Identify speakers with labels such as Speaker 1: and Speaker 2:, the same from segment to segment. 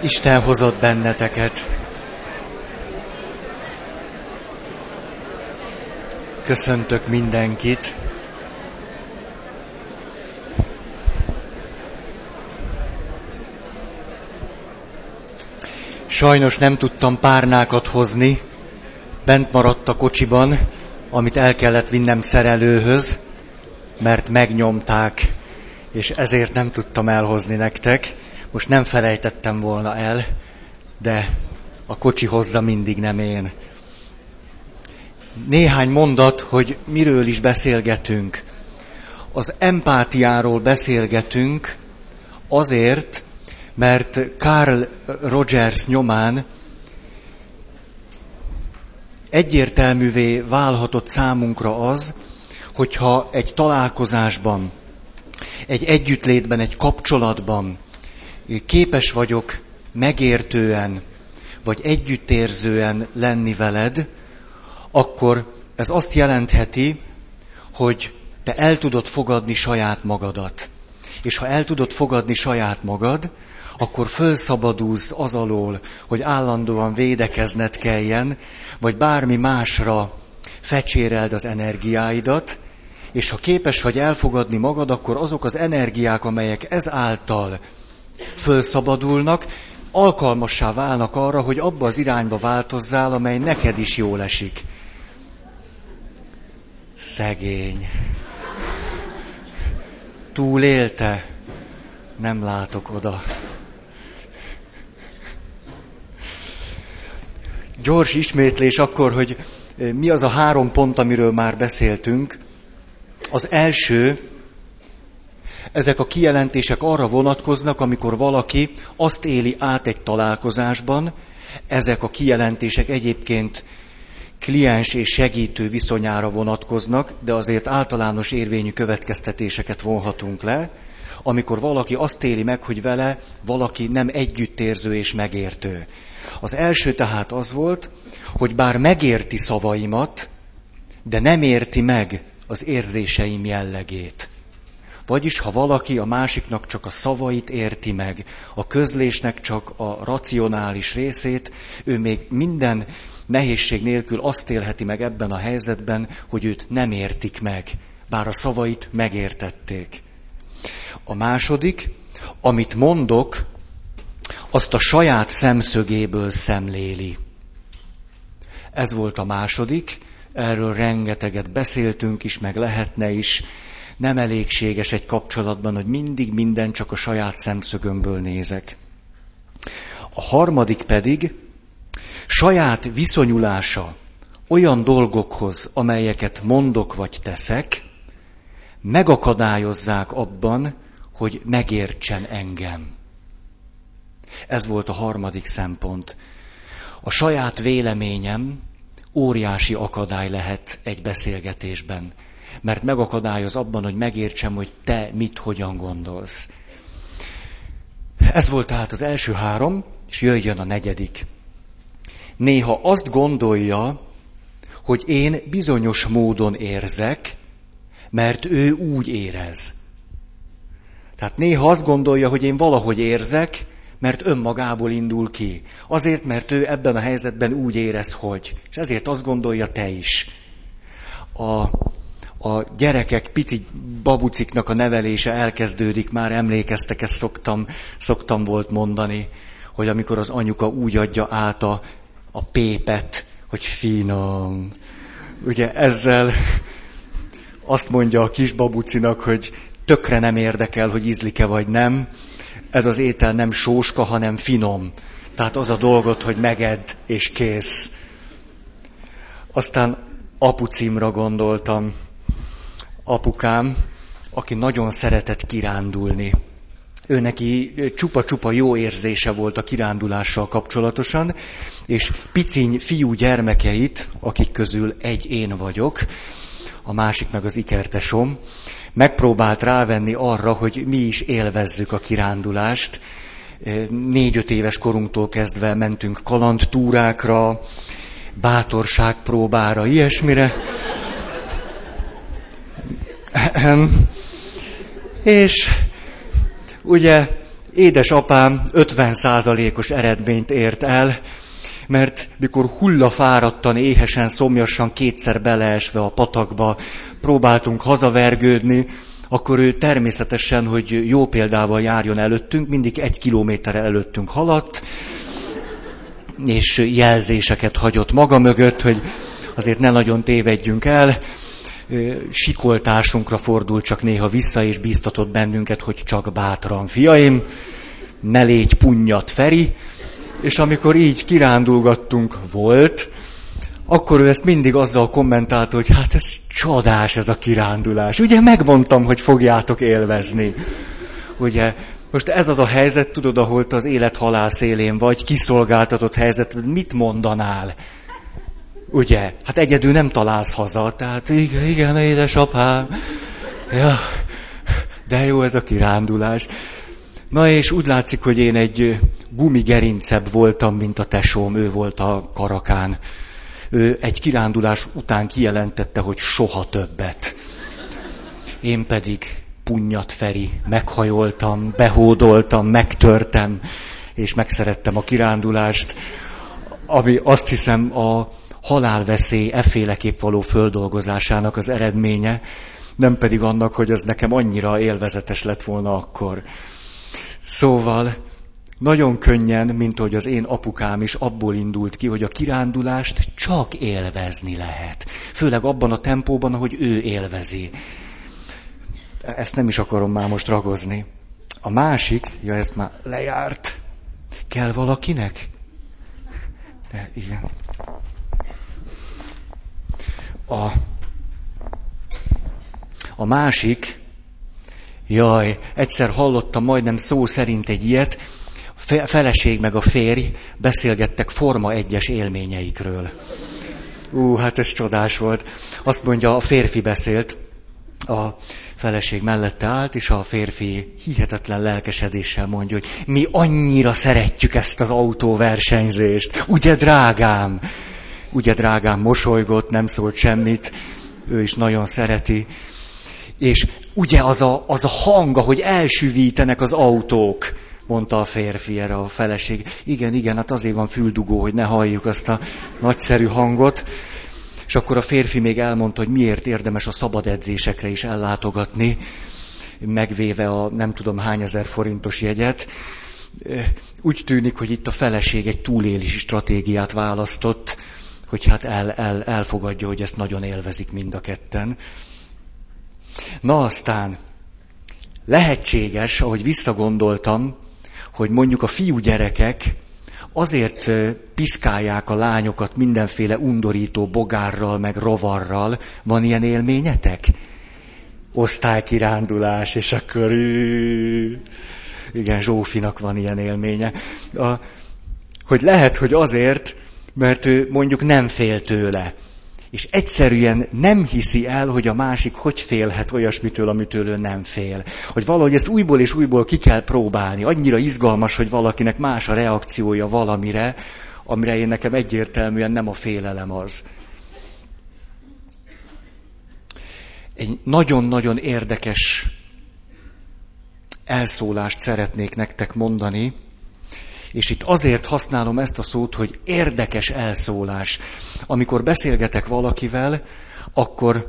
Speaker 1: Isten hozott benneteket. Köszöntök mindenkit. Sajnos nem tudtam párnákat hozni, bent maradt a kocsiban, amit el kellett vinnem szerelőhöz, mert megnyomták, és ezért nem tudtam elhozni nektek. Most nem felejtettem volna el, de a kocsi hozza mindig, nem én. Néhány mondat, hogy miről is beszélgetünk. Az empátiáról beszélgetünk azért, mert Carl Rogers nyomán egyértelművé válhatott számunkra az, hogyha egy találkozásban, egy együttlétben, egy kapcsolatban képes vagyok megértően, vagy együttérzően lenni veled, akkor ez azt jelentheti, hogy te el tudod fogadni saját magadat. És ha el tudod fogadni saját magad, akkor fölszabadulsz az alól, hogy állandóan védekezned kelljen, vagy bármi másra fecséreld az energiáidat, és ha képes vagy elfogadni magad, akkor azok az energiák, amelyek ezáltal fölszabadulnak, alkalmassá válnak arra, hogy abba az irányba változzál, amely neked is jól esik. Szegény. Túlélte? Nem látok oda. Gyors ismétlés akkor, hogy mi az a három pont, amiről már beszéltünk. Az első, ezek a kijelentések arra vonatkoznak, amikor valaki azt éli át egy találkozásban, ezek a kijelentések egyébként kliens és segítő viszonyára vonatkoznak, de azért általános érvényű következtetéseket vonhatunk le, amikor valaki azt éli meg, hogy vele valaki nem együttérző és megértő. Az első tehát az volt, hogy bár megérti szavaimat, de nem érti meg az érzéseim jellegét. Vagyis, ha valaki a másiknak csak a szavait érti meg, a közlésnek csak a racionális részét, ő még minden nehézség nélkül azt élheti meg ebben a helyzetben, hogy őt nem értik meg, bár a szavait megértették. A második, amit mondok, azt a saját szemszögéből szemléli. Ez volt a második, erről rengeteget beszéltünk is, meg lehetne is. Nem elégséges egy kapcsolatban, hogy mindig minden csak a saját szemszögömből nézek. A harmadik pedig saját viszonyulása olyan dolgokhoz, amelyeket mondok vagy teszek, megakadályozzák abban, hogy megértsen engem. Ez volt a harmadik szempont. A saját véleményem óriási akadály lehet egy beszélgetésben, mert megakadályoz abban, hogy megértsem, hogy te mit, hogyan gondolsz. Ez volt tehát az első három, és jöjjön a negyedik. Néha azt gondolja, hogy én bizonyos módon érzek, mert ő úgy érez. Tehát néha azt gondolja, hogy én valahogy érzek, mert önmagából indul ki. Azért, mert ő ebben a helyzetben úgy érez, hogy. És ezért azt gondolja te is. A, a gyerekek, pici babuciknak a nevelése elkezdődik, már emlékeztek, ezt szoktam, szoktam volt mondani, hogy amikor az anyuka úgy adja át a, a pépet, hogy finom. Ugye ezzel azt mondja a kis babucinak, hogy tökre nem érdekel, hogy ízlik-e vagy nem, ez az étel nem sóska, hanem finom. Tehát az a dolgot, hogy megedd és kész. Aztán apucimra gondoltam. Apukám, aki nagyon szeretett kirándulni. Ő neki csupa-csupa jó érzése volt a kirándulással kapcsolatosan, és piciny fiú gyermekeit, akik közül egy én vagyok, a másik meg az ikertesom, megpróbált rávenni arra, hogy mi is élvezzük a kirándulást. Négy-öt éves korunktól kezdve mentünk kalandtúrákra, bátorságpróbára, ilyesmire. És ugye Édesapám 50%-os eredményt ért el, mert mikor hullafáradtan, éhesen, szomjasan, kétszer beleesve a patakba próbáltunk hazavergődni, akkor ő természetesen, hogy jó példával járjon előttünk, mindig egy kilométerre előttünk haladt, és jelzéseket hagyott maga mögött, hogy azért ne nagyon tévedjünk el. Sikoltásunkra fordult csak néha vissza, és bíztatott bennünket, hogy csak bátran, fiaim, ne légy punnyat Feri, és amikor így kirándulgattunk volt, akkor ő ezt mindig azzal kommentálta, hogy hát ez csodás ez a kirándulás. Ugye megmondtam, hogy fogjátok élvezni. Ugye, most ez az a helyzet, tudod, ahol te az élet-halál szélén vagy, kiszolgáltatott helyzet, mit mondanál? Ugye? Hát egyedül nem találsz haza, tehát igen, igen, édesapám. Ja, de jó ez a kirándulás. Na és úgy látszik, hogy én egy gumigerincebb voltam, mint a tesóm, ő volt a karakán. Ő egy kirándulás után kijelentette, hogy soha többet. Én pedig punnyat Feri, meghajoltam, behódoltam, megtörtem, és megszerettem a kirándulást, ami azt hiszem a halálveszély efféleképp való földolgozásának az eredménye, nem pedig annak, hogy ez nekem annyira élvezetes lett volna akkor. Szóval nagyon könnyen, mint hogy az én apukám is abból indult ki, hogy a kirándulást csak élvezni lehet. Főleg abban a tempóban, ahogy ő élvezi. Ezt nem is akarom már most ragozni. A másik, ja ezt már lejárt. Kell valakinek? De igen. A, a másik, jaj, egyszer hallottam majdnem szó szerint egy ilyet, a feleség meg a férj beszélgettek Forma egyes élményeikről. Ú, hát ez csodás volt. Azt mondja, a férfi beszélt, a feleség mellette állt, és a férfi hihetetlen lelkesedéssel mondja, hogy mi annyira szeretjük ezt az autóversenyzést. Ugye, drágám? Ugye, drágám mosolygott, nem szólt semmit, ő is nagyon szereti. És ugye az a, az a hang, hogy elsüvítenek az autók, mondta a férfi erre a feleség. Igen, igen, hát azért van füldugó, hogy ne halljuk azt a nagyszerű hangot. És akkor a férfi még elmondta, hogy miért érdemes a szabad edzésekre is ellátogatni, megvéve a nem tudom hány ezer forintos jegyet. Úgy tűnik, hogy itt a feleség egy túlélési stratégiát választott, hogy hát el, el, elfogadja, hogy ezt nagyon élvezik mind a ketten. Na aztán, lehetséges, ahogy visszagondoltam, hogy mondjuk a fiúgyerekek azért piszkálják a lányokat mindenféle undorító bogárral, meg rovarral. Van ilyen élményetek? Osztálykirándulás, és akkor... Igen, Zsófinak van ilyen élménye. A, hogy lehet, hogy azért, mert ő mondjuk nem fél tőle és egyszerűen nem hiszi el, hogy a másik hogy félhet olyasmitől, amitől ő nem fél. Hogy valahogy ezt újból és újból ki kell próbálni. Annyira izgalmas, hogy valakinek más a reakciója valamire, amire én nekem egyértelműen nem a félelem az. Egy nagyon-nagyon érdekes elszólást szeretnék nektek mondani, és itt azért használom ezt a szót, hogy érdekes elszólás. Amikor beszélgetek valakivel, akkor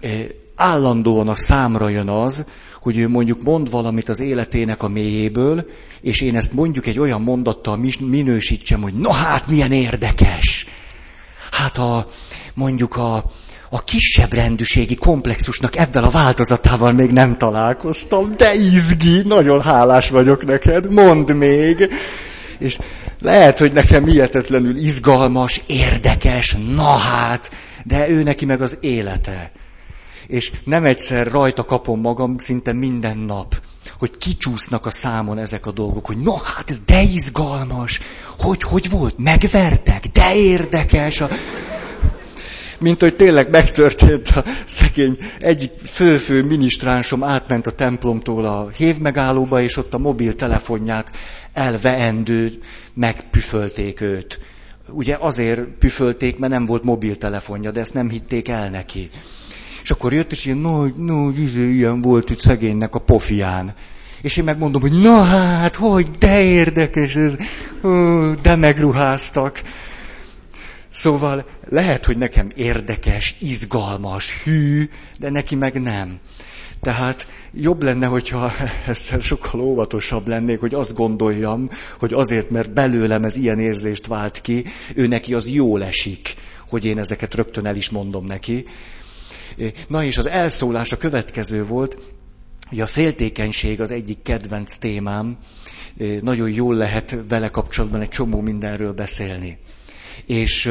Speaker 1: eh, állandóan a számra jön az, hogy ő mondjuk mond valamit az életének a mélyéből, és én ezt mondjuk egy olyan mondattal minősítsem, hogy na hát milyen érdekes. Hát a, mondjuk a, a kisebb rendűségi komplexusnak ebben a változatával még nem találkoztam, de izgi, nagyon hálás vagyok neked, mondd még. És lehet, hogy nekem hihetetlenül izgalmas, érdekes, na hát, de ő neki meg az élete. És nem egyszer rajta kapom magam szinte minden nap, hogy kicsúsznak a számon ezek a dolgok, hogy no hát ez de izgalmas, hogy, hogy volt, megvertek, de érdekes. A mint hogy tényleg megtörtént a szegény egyik fő-fő minisztránsom átment a templomtól a hévmegállóba, és ott a mobiltelefonját elveendő megpüfölték őt. Ugye azért püfölték, mert nem volt mobiltelefonja, de ezt nem hitték el neki. És akkor jött, és ilyen nagy, nagy, izé, ilyen volt itt szegénynek a pofián. És én megmondom, hogy na hát, hogy de érdekes ez, de megruháztak. Szóval lehet, hogy nekem érdekes, izgalmas, hű, de neki meg nem. Tehát jobb lenne, hogyha ezzel sokkal óvatosabb lennék, hogy azt gondoljam, hogy azért, mert belőlem ez ilyen érzést vált ki, ő neki az jól esik, hogy én ezeket rögtön el is mondom neki. Na és az elszólás a következő volt, hogy a féltékenység az egyik kedvenc témám, nagyon jól lehet vele kapcsolatban egy csomó mindenről beszélni. És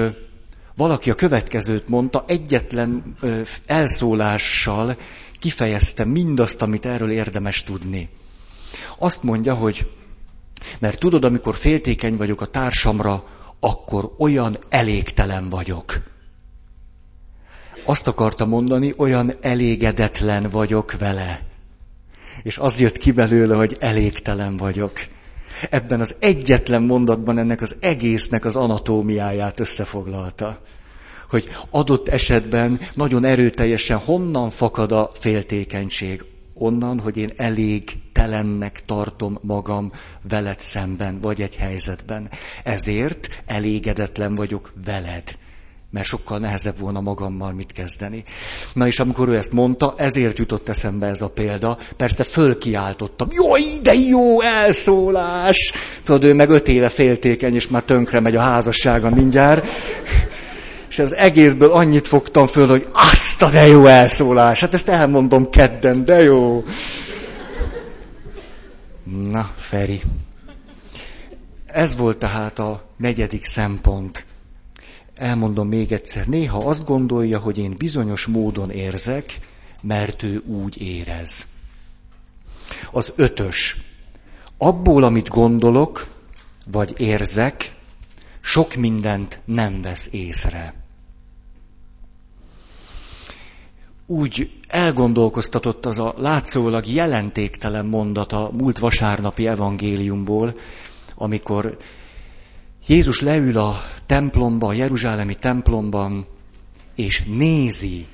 Speaker 1: valaki a következőt mondta, egyetlen elszólással kifejezte mindazt, amit erről érdemes tudni. Azt mondja, hogy mert tudod, amikor féltékeny vagyok a társamra, akkor olyan elégtelen vagyok. Azt akarta mondani, olyan elégedetlen vagyok vele. És az jött ki belőle, hogy elégtelen vagyok. Ebben az egyetlen mondatban ennek az egésznek az anatómiáját összefoglalta hogy adott esetben nagyon erőteljesen honnan fakad a féltékenység. Onnan, hogy én elég telennek tartom magam veled szemben, vagy egy helyzetben. Ezért elégedetlen vagyok veled mert sokkal nehezebb volna magammal mit kezdeni. Na és amikor ő ezt mondta, ezért jutott eszembe ez a példa. Persze fölkiáltottam, jó, de jó elszólás! Tudod, ő meg öt éve féltékeny, és már tönkre megy a házassága mindjárt és az egészből annyit fogtam föl, hogy azt a de jó elszólás. Hát ezt elmondom kedden, de jó. Na, Feri. Ez volt tehát a negyedik szempont. Elmondom még egyszer. Néha azt gondolja, hogy én bizonyos módon érzek, mert ő úgy érez. Az ötös. Abból, amit gondolok, vagy érzek, sok mindent nem vesz észre. Úgy elgondolkoztatott az a látszólag jelentéktelen mondat a múlt vasárnapi evangéliumból, amikor Jézus leül a templomba, a Jeruzsálemi templomban, és nézi,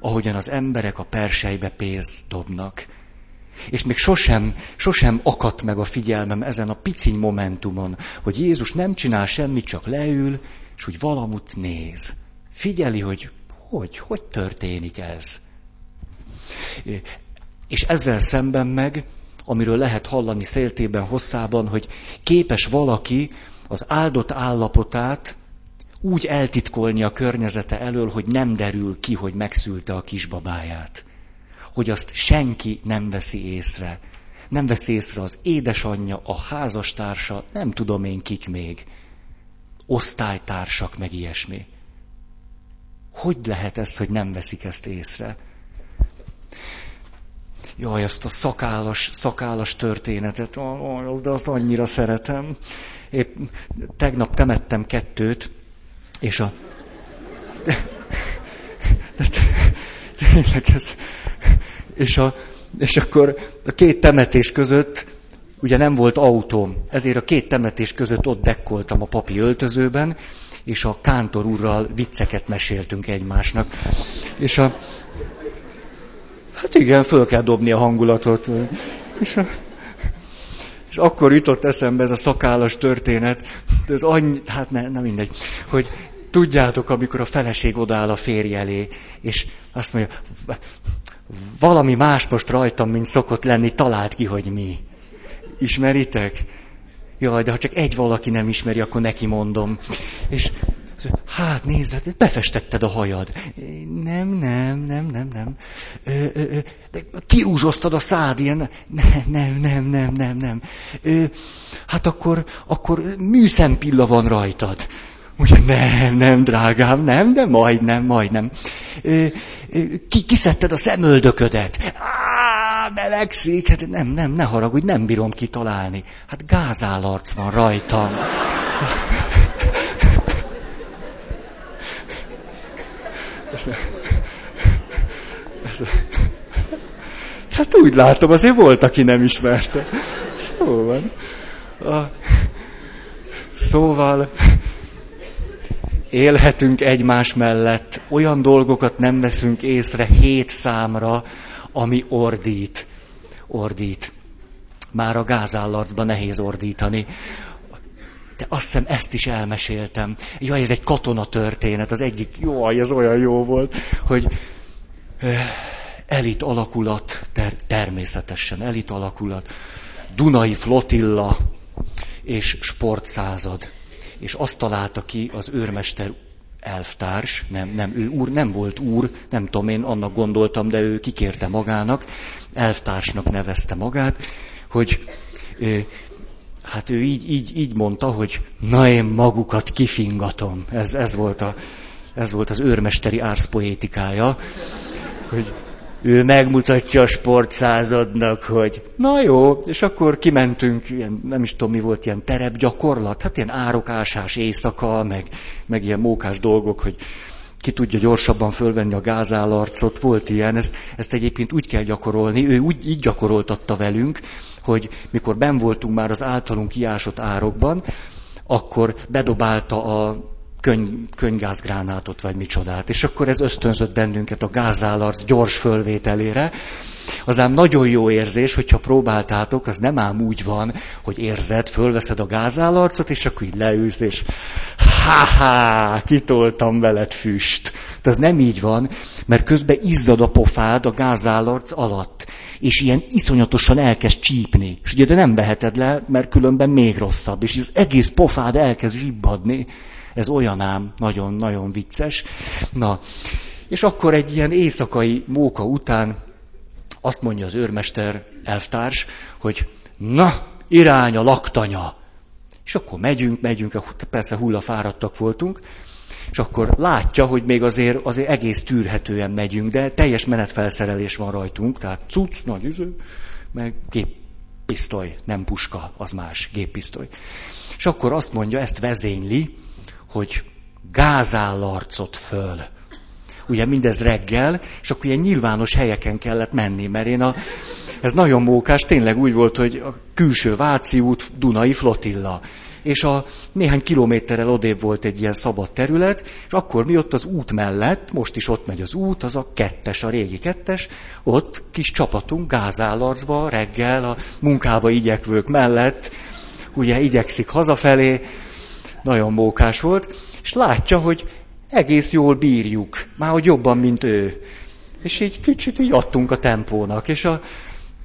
Speaker 1: ahogyan az emberek a persejbe pénzt dobnak. És még sosem, sosem akadt meg a figyelmem ezen a piciny momentumon, hogy Jézus nem csinál semmit, csak leül, és úgy valamit néz. Figyeli, hogy hogy, hogy történik ez. És ezzel szemben meg, amiről lehet hallani széltében, hosszában, hogy képes valaki az áldott állapotát úgy eltitkolni a környezete elől, hogy nem derül ki, hogy megszülte a kisbabáját hogy azt senki nem veszi észre. Nem veszi észre az édesanyja, a házastársa, nem tudom én kik még. Osztálytársak, meg ilyesmi. Hogy lehet ez, hogy nem veszik ezt észre? Jaj, azt a szakállas, szakállas történetet, de azt annyira szeretem. Épp tegnap temettem kettőt, és a... Tényleg ez, és, a, és akkor a két temetés között, ugye nem volt autóm, ezért a két temetés között ott dekkoltam a papi öltözőben, és a kántor úrral vicceket meséltünk egymásnak. És a... Hát igen, föl kell dobni a hangulatot. És, a, és akkor jutott eszembe ez a szakállas történet, de ez annyi, hát ne, nem mindegy, hogy tudjátok, amikor a feleség odáll a férj elé, és azt mondja, valami más most rajtam, mint szokott lenni, talált ki, hogy mi. Ismeritek? Jaj, de ha csak egy valaki nem ismeri, akkor neki mondom. És hát nézd, befestetted a hajad. Nem, nem, nem, nem, nem. Ö, ö, ö, de kirúzsoztad a szád, ilyen. Nem, nem, nem, nem, nem, nem. Ö, hát akkor, akkor műszempilla van rajtad. Ugye, nem, nem, drágám, nem, de majdnem, majdnem. Ö, ki, kiszedted a szemöldöködet. Á, melegszik. Hát nem, nem, ne haragudj, nem bírom kitalálni. Hát gázállarc van rajtam. Hát úgy látom, azért volt, aki nem ismerte. Jó van. A... Szóval élhetünk egymás mellett, olyan dolgokat nem veszünk észre hét számra, ami ordít. Ordít. Már a gázállarcban nehéz ordítani. De azt hiszem, ezt is elmeséltem. Jaj, ez egy katona történet, az egyik, jaj, ez olyan jó volt, hogy elit alakulat, ter- természetesen elit alakulat, Dunai flotilla és sportszázad. És azt találta ki az őrmester elvtárs, nem, nem, ő úr, nem volt úr, nem tudom, én annak gondoltam, de ő kikérte magának, elvtársnak nevezte magát, hogy hát ő így, így, így mondta, hogy na én magukat kifingatom. Ez, ez, volt, a, ez volt az őrmesteri árszpoétikája, hogy ő megmutatja a sportszázadnak, hogy na jó, és akkor kimentünk, ilyen, nem is tudom mi volt, ilyen terepgyakorlat, hát ilyen árokásás éjszaka, meg, meg ilyen mókás dolgok, hogy ki tudja gyorsabban fölvenni a gázállarcot, volt ilyen, ezt, ezt egyébként úgy kell gyakorolni, ő úgy így gyakoroltatta velünk, hogy mikor ben voltunk már az általunk kiásott árokban, akkor bedobálta a könyv, könyvgázgránátot, vagy micsodát. És akkor ez ösztönzött bennünket a gázállarc gyors fölvételére. Az ám nagyon jó érzés, hogyha próbáltátok, az nem ám úgy van, hogy érzed, fölveszed a gázállarcot, és akkor így leülsz, és ha-ha, kitoltam veled füst. De az nem így van, mert közben izzad a pofád a gázállarc alatt és ilyen iszonyatosan elkezd csípni. És ugye de nem veheted le, mert különben még rosszabb, és az egész pofád elkezd zsibbadni. Ez olyan ám, nagyon-nagyon vicces. Na, és akkor egy ilyen éjszakai móka után azt mondja az őrmester, elvtárs, hogy na, irány a laktanya. És akkor megyünk, megyünk, persze hullafáradtak voltunk, és akkor látja, hogy még azért, azért egész tűrhetően megyünk, de teljes menetfelszerelés van rajtunk, tehát cucc, nagy üző, meg géppisztoly, nem puska, az más, géppisztoly. És akkor azt mondja, ezt vezényli, hogy gázállarcot föl. Ugye mindez reggel, és akkor ilyen nyilvános helyeken kellett menni, mert én a, ez nagyon mókás, tényleg úgy volt, hogy a külső Váci út, Dunai flotilla. És a néhány kilométerrel odébb volt egy ilyen szabad terület, és akkor mi ott az út mellett, most is ott megy az út, az a kettes, a régi kettes, ott kis csapatunk gázállarcba reggel a munkába igyekvők mellett, ugye igyekszik hazafelé, nagyon mókás volt, és látja, hogy egész jól bírjuk, már hogy jobban, mint ő. És így kicsit így adtunk a tempónak, és a,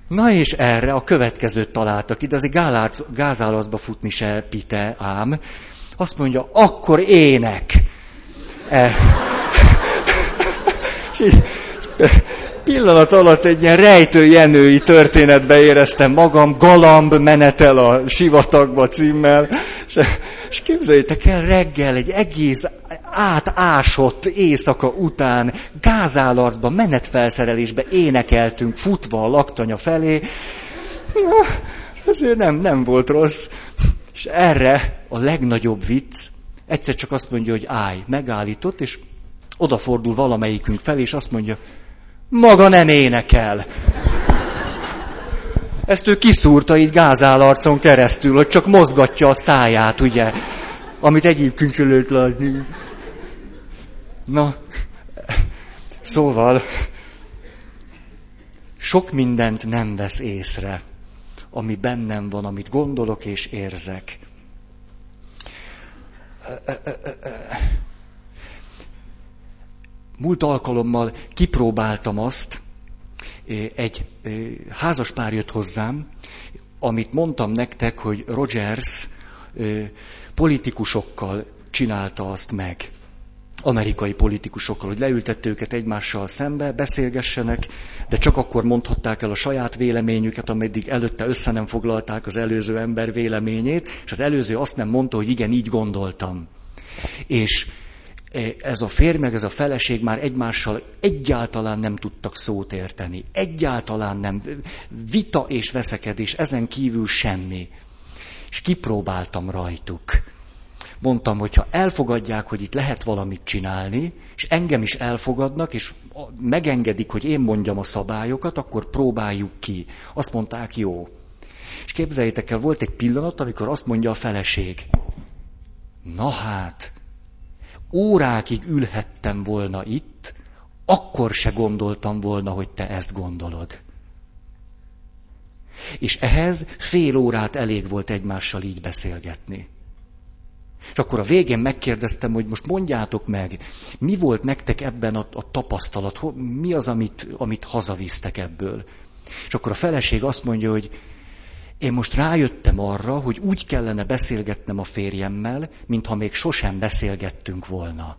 Speaker 1: na és erre a következőt találtak ide, azért gázálacba futni se pite ám. Azt mondja, akkor ének. E. pillanat alatt egy ilyen rejtőjenői történetbe éreztem magam, Galamb menetel a sivatagba címmel, és, és képzeljétek el, reggel egy egész átásott éjszaka után gázálarcban, menetfelszerelésbe énekeltünk, futva a laktanya felé. Na, azért nem, nem volt rossz. És erre a legnagyobb vicc, egyszer csak azt mondja, hogy állj, megállított, és odafordul valamelyikünk felé, és azt mondja, maga nem énekel. Ezt ő kiszúrta így gázálarcon keresztül, hogy csak mozgatja a száját, ugye, amit egyébként lehet látni. Na, szóval, sok mindent nem vesz észre, ami bennem van, amit gondolok és érzek. Múlt alkalommal kipróbáltam azt, egy házaspár jött hozzám, amit mondtam nektek, hogy Rogers politikusokkal csinálta azt meg. Amerikai politikusokkal, hogy leültette őket egymással szembe, beszélgessenek, de csak akkor mondhatták el a saját véleményüket, ameddig előtte össze nem foglalták az előző ember véleményét, és az előző azt nem mondta, hogy igen, így gondoltam. És ez a férj meg ez a feleség már egymással egyáltalán nem tudtak szót érteni. Egyáltalán nem. Vita és veszekedés, ezen kívül semmi. És kipróbáltam rajtuk. Mondtam, hogy ha elfogadják, hogy itt lehet valamit csinálni, és engem is elfogadnak, és megengedik, hogy én mondjam a szabályokat, akkor próbáljuk ki. Azt mondták, jó. És képzeljétek el, volt egy pillanat, amikor azt mondja a feleség. Na hát, órákig ülhettem volna itt, akkor se gondoltam volna, hogy te ezt gondolod. És ehhez fél órát elég volt egymással így beszélgetni. És akkor a végén megkérdeztem, hogy most mondjátok meg, mi volt nektek ebben a, a tapasztalat, mi az, amit, amit hazavisztek ebből. És akkor a feleség azt mondja, hogy én most rájöttem arra, hogy úgy kellene beszélgetnem a férjemmel, mintha még sosem beszélgettünk volna.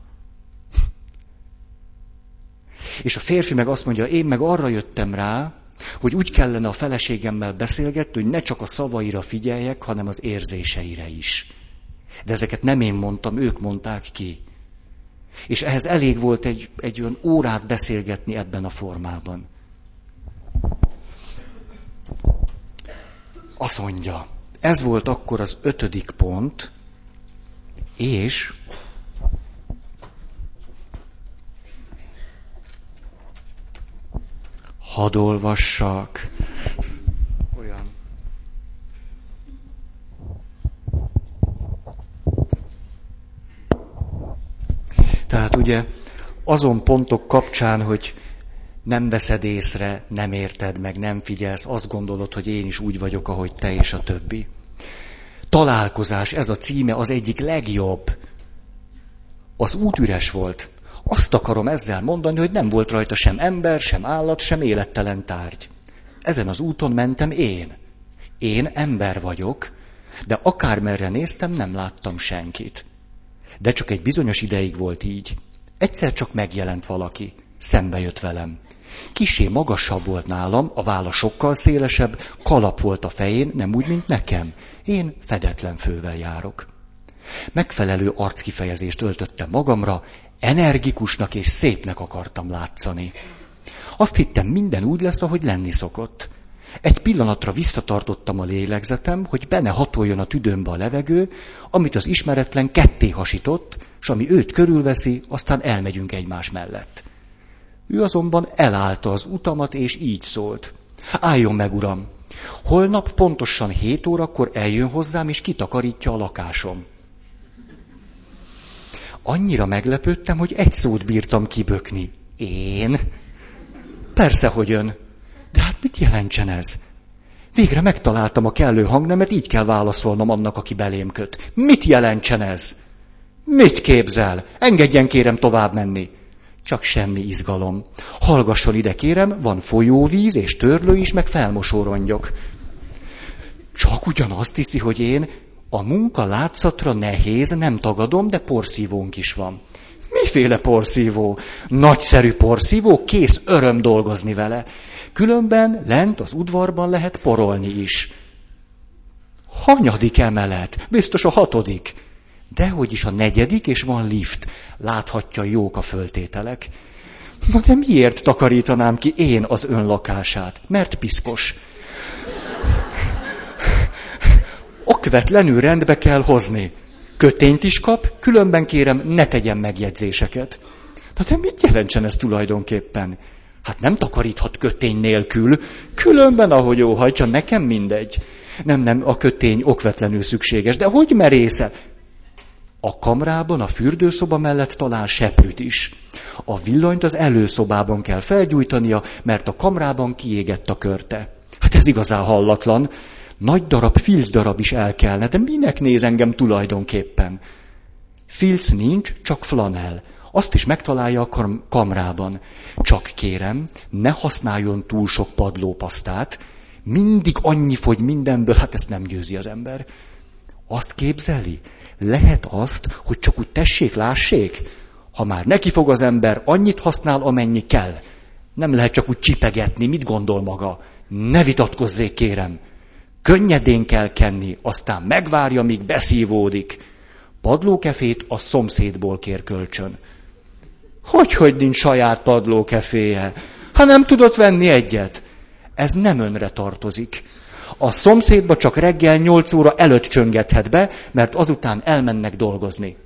Speaker 1: És a férfi meg azt mondja, én meg arra jöttem rá, hogy úgy kellene a feleségemmel beszélgetni, hogy ne csak a szavaira figyeljek, hanem az érzéseire is. De ezeket nem én mondtam, ők mondták ki. És ehhez elég volt egy, egy olyan órát beszélgetni ebben a formában. Azt mondja, ez volt akkor az ötödik pont, és hadd olvassak. Olyan. Tehát ugye azon pontok kapcsán, hogy nem veszed észre, nem érted meg, nem figyelsz, azt gondolod, hogy én is úgy vagyok, ahogy te és a többi. Találkozás, ez a címe az egyik legjobb. Az út üres volt. Azt akarom ezzel mondani, hogy nem volt rajta sem ember, sem állat, sem élettelen tárgy. Ezen az úton mentem én. Én ember vagyok, de akármerre néztem, nem láttam senkit. De csak egy bizonyos ideig volt így. Egyszer csak megjelent valaki, szembe jött velem. Kisé magasabb volt nálam, a válla sokkal szélesebb, kalap volt a fején, nem úgy, mint nekem. Én fedetlen fővel járok. Megfelelő arckifejezést öltöttem magamra, energikusnak és szépnek akartam látszani. Azt hittem, minden úgy lesz, ahogy lenni szokott. Egy pillanatra visszatartottam a lélegzetem, hogy benne hatoljon a tüdőmbe a levegő, amit az ismeretlen ketté hasított, és ami őt körülveszi, aztán elmegyünk egymás mellett. Ő azonban elállta az utamat, és így szólt. Álljon meg, uram! Holnap pontosan hét órakor eljön hozzám, és kitakarítja a lakásom. Annyira meglepődtem, hogy egy szót bírtam kibökni. Én? Persze, hogy ön. De hát mit jelentsen ez? Végre megtaláltam a kellő hangnemet, így kell válaszolnom annak, aki belém köt. Mit jelentsen ez? Mit képzel? Engedjen kérem tovább menni. Csak semmi izgalom. Hallgasson ide, kérem, van folyóvíz és törlő is, meg felmosórongyok. Csak ugyanazt hiszi, hogy én a munka látszatra nehéz, nem tagadom, de porszívónk is van. Miféle porszívó? Nagyszerű porszívó, kész öröm dolgozni vele. Különben lent az udvarban lehet porolni is. Hanyadik emelet? Biztos a hatodik. Dehogy is a negyedik, és van lift. Láthatja, jók a föltételek. Na de miért takarítanám ki én az ön lakását? Mert piszkos. Okvetlenül rendbe kell hozni. Kötényt is kap, különben kérem, ne tegyen megjegyzéseket. Na de mit jelentsen ez tulajdonképpen? Hát nem takaríthat kötény nélkül, különben, ahogy óhajtja, nekem mindegy. Nem, nem, a kötény okvetlenül szükséges, de hogy merésze? A kamrában, a fürdőszoba mellett talán seprűt is. A villanyt az előszobában kell felgyújtania, mert a kamrában kiégett a körte. Hát ez igazán hallatlan. Nagy darab filc darab is el kellene, de minek néz engem tulajdonképpen? Filc nincs, csak flanel. Azt is megtalálja a kam- kamrában. Csak kérem, ne használjon túl sok padlópasztát. Mindig annyi fogy mindenből, hát ezt nem győzi az ember. Azt képzeli? Lehet azt, hogy csak úgy tessék, lássék? Ha már neki fog az ember, annyit használ, amennyi kell. Nem lehet csak úgy csipegetni, mit gondol maga. Ne vitatkozzék, kérem. Könnyedén kell kenni, aztán megvárja, míg beszívódik. Padlókefét a szomszédból kér kölcsön. Hogy, hogy nincs saját padlókeféje? Ha nem tudott venni egyet. Ez nem önre tartozik. A szomszédba csak reggel 8 óra előtt csöngethet be, mert azután elmennek dolgozni.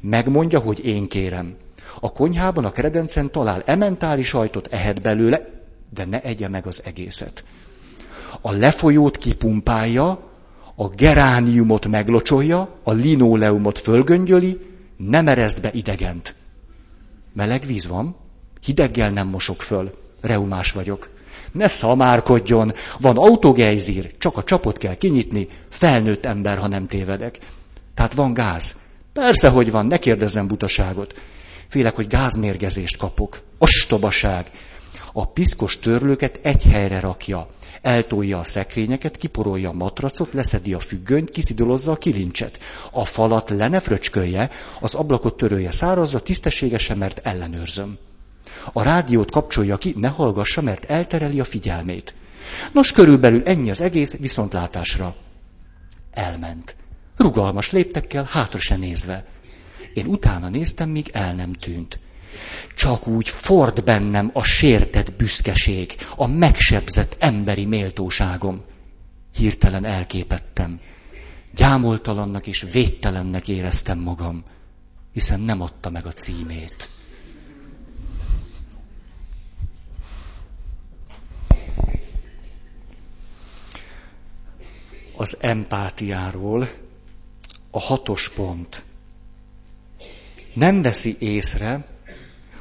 Speaker 1: Megmondja, hogy én kérem. A konyhában a kredencen talál ementáli sajtot, ehet belőle, de ne egye meg az egészet. A lefolyót kipumpálja, a gerániumot meglocsolja, a linóleumot fölgöngyöli, nem ereszt be idegent. Meleg víz van, hideggel nem mosok föl, reumás vagyok. Ne szamárkodjon, van autogejzír, csak a csapot kell kinyitni, felnőtt ember, ha nem tévedek. Tehát van gáz. Persze, hogy van, ne kérdezzem butaságot. Félek, hogy gázmérgezést kapok. Ostobaság. A piszkos törlőket egy helyre rakja. Eltolja a szekrényeket, kiporolja a matracot, leszedi a függönyt, kiszidolozza a kilincset. A falat le az ablakot törölje szárazza, tisztességesen, mert ellenőrzöm. A rádiót kapcsolja ki, ne hallgassa, mert eltereli a figyelmét. Nos, körülbelül ennyi az egész viszontlátásra. Elment. Rugalmas léptekkel, hátra se nézve. Én utána néztem, míg el nem tűnt. Csak úgy ford bennem a sértett büszkeség, a megsebzett emberi méltóságom. Hirtelen elképettem. Gyámoltalannak és védtelennek éreztem magam, hiszen nem adta meg a címét. Az empátiáról a hatos pont. Nem veszi észre,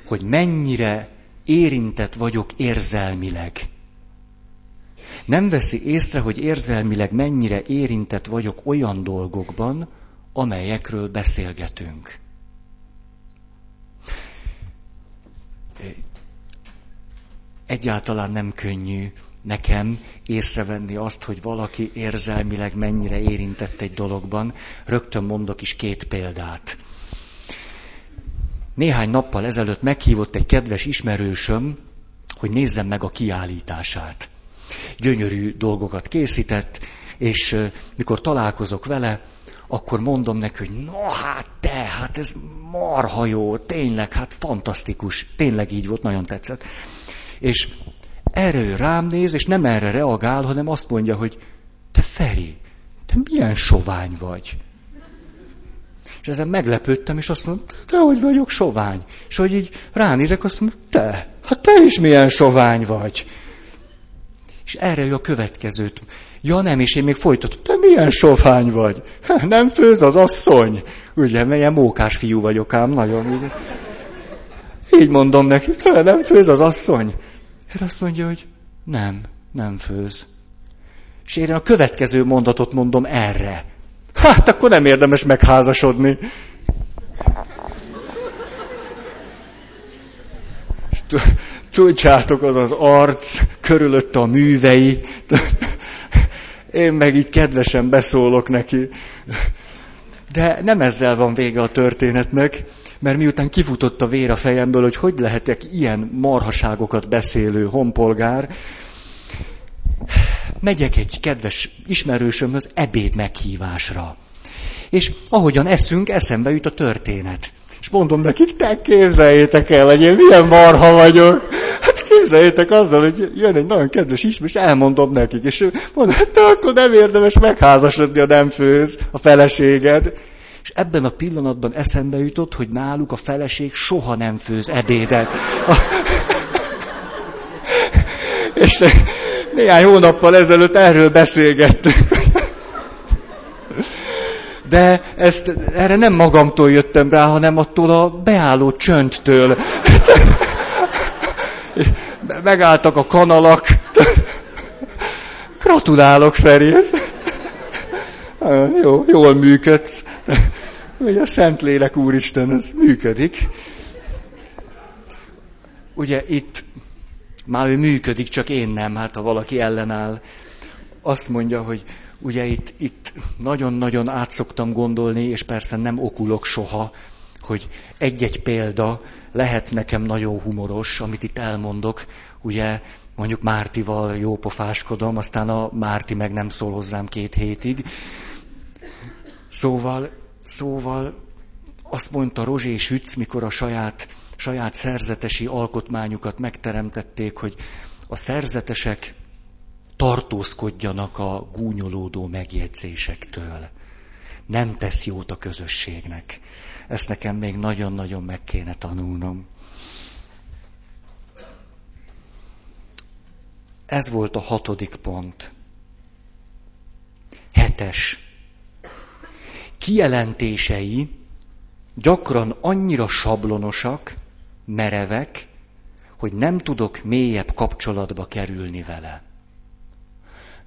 Speaker 1: hogy mennyire érintett vagyok érzelmileg. Nem veszi észre, hogy érzelmileg mennyire érintett vagyok olyan dolgokban, amelyekről beszélgetünk. Egyáltalán nem könnyű nekem észrevenni azt, hogy valaki érzelmileg mennyire érintett egy dologban. Rögtön mondok is két példát. Néhány nappal ezelőtt meghívott egy kedves ismerősöm, hogy nézzem meg a kiállítását. Gyönyörű dolgokat készített, és mikor találkozok vele, akkor mondom neki, hogy na hát te, hát ez marha jó, tényleg, hát fantasztikus, tényleg így volt, nagyon tetszett. És erre ő rám néz, és nem erre reagál, hanem azt mondja, hogy te Feri, te milyen sovány vagy. És ezen meglepődtem, és azt mondom, te hogy vagyok sovány? És hogy így ránézek, azt mondom, te, hát te is milyen sovány vagy. És erre ő a következőt. Ja nem, és én még folytatom, te milyen sovány vagy? Nem főz az asszony? Ugye, milyen mókás fiú vagyok ám, nagyon. Így, így mondom neki, te nem főz az asszony? Erre azt mondja, hogy nem, nem főz. És én a következő mondatot mondom erre. Hát akkor nem érdemes megházasodni. Tudjátok, az az arc, körülötte a művei. Én meg így kedvesen beszólok neki. De nem ezzel van vége a történetnek, mert miután kifutott a vér a fejemből, hogy hogy lehetek ilyen marhaságokat beszélő honpolgár, megyek egy kedves ismerősömhöz ebéd meghívásra. És ahogyan eszünk, eszembe jut a történet. És mondom nekik, te képzeljétek el, hogy én milyen marha vagyok. Hát képzeljétek azzal, hogy jön egy nagyon kedves ismerős, és elmondom nekik. És mondom, hát te akkor nem érdemes megházasodni, a nem főz, a feleséged. És ebben a pillanatban eszembe jutott, hogy náluk a feleség soha nem főz ebédet. és néhány hónappal ezelőtt erről beszélgettünk. De ezt, erre nem magamtól jöttem rá, hanem attól a beálló csöndtől. Megálltak a kanalak. Gratulálok, Feri. Jó, jól működsz. Ugye a Szentlélek Úristen, ez működik. Ugye itt már ő működik, csak én nem, hát ha valaki ellenáll. Azt mondja, hogy ugye itt, itt nagyon-nagyon át szoktam gondolni, és persze nem okulok soha, hogy egy-egy példa lehet nekem nagyon humoros, amit itt elmondok. Ugye mondjuk Mártival jópofáskodom, aztán a Márti meg nem szól hozzám két hétig. Szóval, szóval azt mondta Rozsé Sütz, mikor a saját saját szerzetesi alkotmányukat megteremtették, hogy a szerzetesek tartózkodjanak a gúnyolódó megjegyzésektől. Nem tesz jót a közösségnek. Ezt nekem még nagyon-nagyon meg kéne tanulnom. Ez volt a hatodik pont. Hetes. Kijelentései gyakran annyira sablonosak, merevek, hogy nem tudok mélyebb kapcsolatba kerülni vele.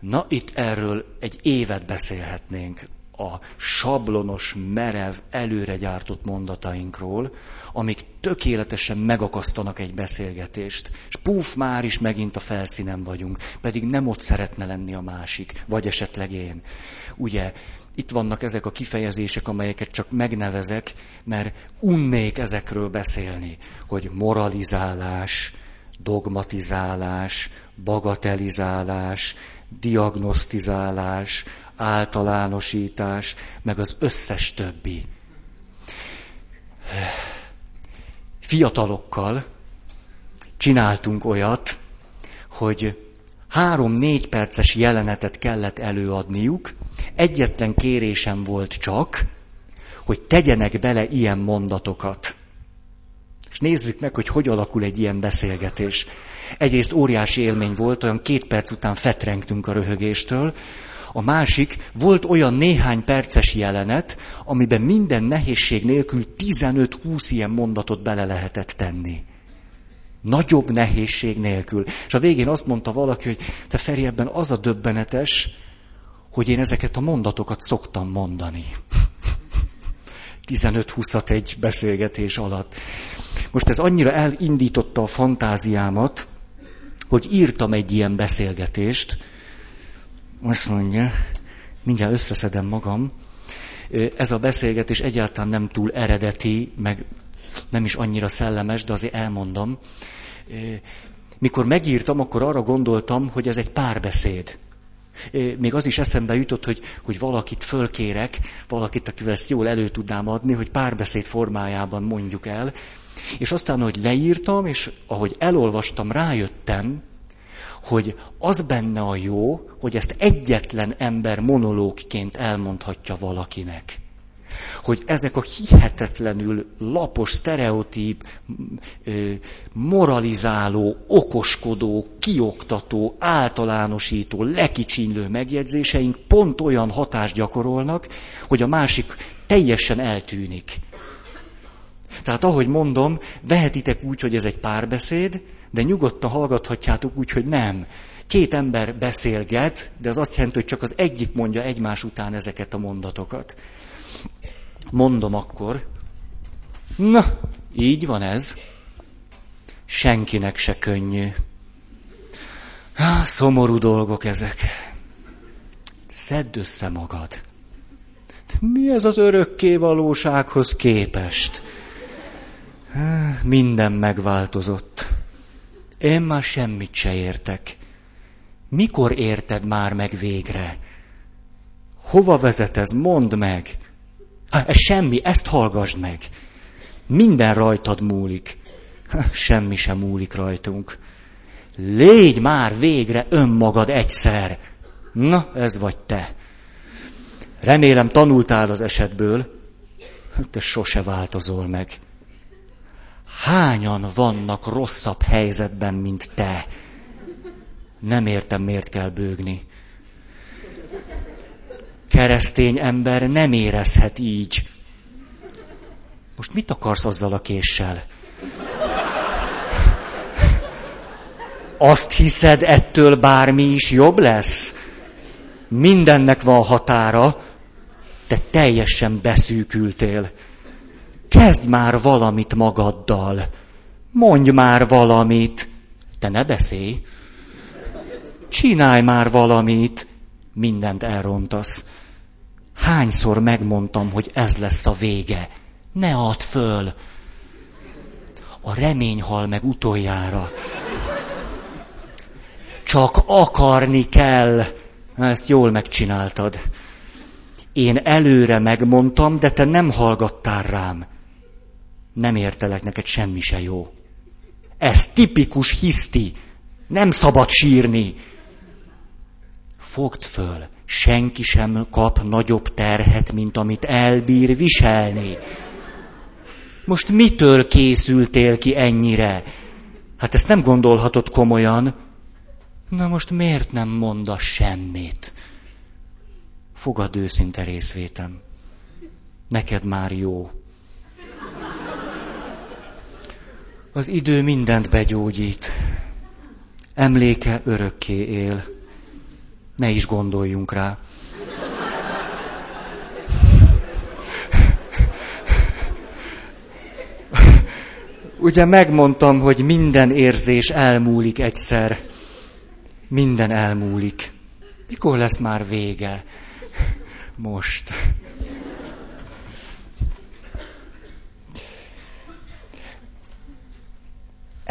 Speaker 1: Na, itt erről egy évet beszélhetnénk a sablonos, merev, előre gyártott mondatainkról, amik tökéletesen megakasztanak egy beszélgetést. És puf, már is megint a felszínen vagyunk, pedig nem ott szeretne lenni a másik, vagy esetleg én. Ugye, itt vannak ezek a kifejezések, amelyeket csak megnevezek, mert unnék ezekről beszélni, hogy moralizálás, dogmatizálás, bagatelizálás, diagnosztizálás, általánosítás, meg az összes többi. Fiatalokkal csináltunk olyat, hogy három-négy perces jelenetet kellett előadniuk, egyetlen kérésem volt csak, hogy tegyenek bele ilyen mondatokat. És nézzük meg, hogy hogy alakul egy ilyen beszélgetés. Egyrészt óriási élmény volt, olyan két perc után fetrengtünk a röhögéstől, a másik, volt olyan néhány perces jelenet, amiben minden nehézség nélkül 15-20 ilyen mondatot bele lehetett tenni. Nagyobb nehézség nélkül. És a végén azt mondta valaki, hogy te Feri, ebben az a döbbenetes, hogy én ezeket a mondatokat szoktam mondani. 15-20 egy beszélgetés alatt. Most ez annyira elindította a fantáziámat, hogy írtam egy ilyen beszélgetést, azt mondja, mindjárt összeszedem magam, ez a beszélgetés egyáltalán nem túl eredeti, meg nem is annyira szellemes, de azért elmondom. Mikor megírtam, akkor arra gondoltam, hogy ez egy párbeszéd. Még az is eszembe jutott, hogy, hogy valakit fölkérek, valakit, akivel ezt jól elő tudnám adni, hogy párbeszéd formájában mondjuk el. És aztán, hogy leírtam, és ahogy elolvastam, rájöttem, hogy az benne a jó, hogy ezt egyetlen ember monológként elmondhatja valakinek. Hogy ezek a hihetetlenül lapos, sztereotíp, moralizáló, okoskodó, kioktató, általánosító, lekicsinlő megjegyzéseink pont olyan hatást gyakorolnak, hogy a másik teljesen eltűnik. Tehát ahogy mondom, vehetitek úgy, hogy ez egy párbeszéd, de nyugodtan hallgathatjátok úgy, hogy nem. Két ember beszélget, de az azt jelenti, hogy csak az egyik mondja egymás után ezeket a mondatokat. Mondom akkor, na, így van ez. Senkinek se könnyű. Há, szomorú dolgok ezek. Szedd össze magad. Mi ez az örökké valósághoz képest? Minden megváltozott. Én már semmit se értek. Mikor érted már meg végre? Hova vezet ez? Mondd meg. Ez semmi, ezt hallgassd meg. Minden rajtad múlik. Semmi sem múlik rajtunk. Légy már végre önmagad egyszer. Na, ez vagy te. Remélem tanultál az esetből. Te sose változol meg. Hányan vannak rosszabb helyzetben, mint te? Nem értem, miért kell bőgni. Keresztény ember nem érezhet így. Most mit akarsz azzal a késsel? Azt hiszed, ettől bármi is jobb lesz? Mindennek van határa, te teljesen beszűkültél. Kezdj már valamit magaddal. Mondj már valamit. Te ne beszélj. Csinálj már valamit. Mindent elrontasz. Hányszor megmondtam, hogy ez lesz a vége. Ne add föl. A remény hal meg utoljára. Csak akarni kell. Ezt jól megcsináltad. Én előre megmondtam, de te nem hallgattál rám nem értelek neked semmi se jó. Ez tipikus hiszti. Nem szabad sírni. Fogd föl, senki sem kap nagyobb terhet, mint amit elbír viselni. Most mitől készültél ki ennyire? Hát ezt nem gondolhatod komolyan. Na most miért nem mondasz semmit? Fogad őszinte részvétem. Neked már jó. Az idő mindent begyógyít. Emléke örökké él. Ne is gondoljunk rá. Ugye megmondtam, hogy minden érzés elmúlik egyszer. Minden elmúlik. Mikor lesz már vége? Most.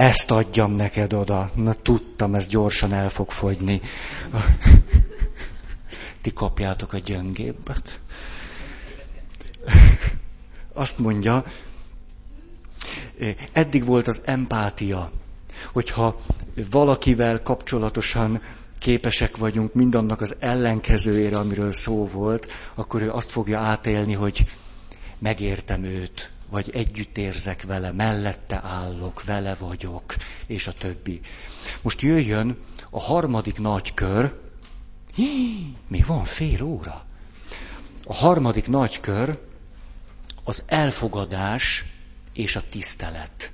Speaker 1: Ezt adjam neked oda. Na tudtam, ez gyorsan el fog fogyni. Ti kapjátok a gyöngébbet. Azt mondja, eddig volt az empátia, hogyha valakivel kapcsolatosan képesek vagyunk mindannak az ellenkezőjére, amiről szó volt, akkor ő azt fogja átélni, hogy megértem őt, vagy együtt érzek vele, mellette állok, vele vagyok, és a többi. Most jöjjön a harmadik nagy kör. Hí, még van fél óra. A harmadik nagy kör az elfogadás és a tisztelet.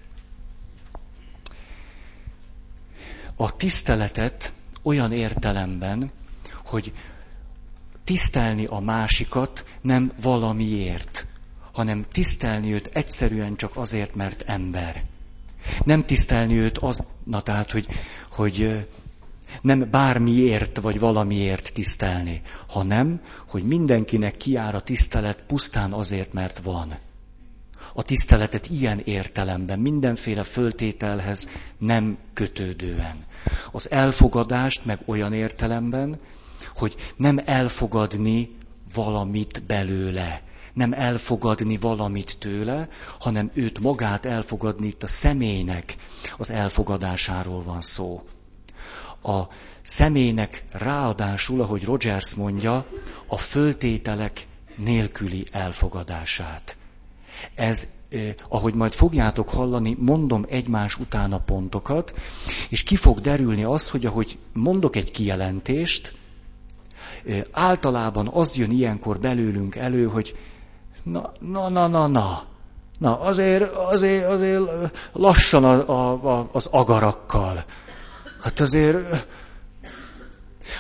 Speaker 1: A tiszteletet olyan értelemben, hogy tisztelni a másikat nem valamiért, hanem tisztelni őt egyszerűen csak azért, mert ember. Nem tisztelni őt az, na tehát, hogy, hogy nem bármiért vagy valamiért tisztelni, hanem, hogy mindenkinek kiár a tisztelet pusztán azért, mert van. A tiszteletet ilyen értelemben, mindenféle föltételhez nem kötődően. Az elfogadást meg olyan értelemben, hogy nem elfogadni valamit belőle, nem elfogadni valamit tőle, hanem őt magát elfogadni, itt a személynek az elfogadásáról van szó. A személynek ráadásul, ahogy Rogers mondja, a föltételek nélküli elfogadását. Ez, eh, ahogy majd fogjátok hallani, mondom egymás után a pontokat, és ki fog derülni az, hogy ahogy mondok egy kijelentést, eh, általában az jön ilyenkor belőlünk elő, hogy Na, na, na, na, na. Na, azért, azért, azért lassan a, a, a, az agarakkal. Hát azért,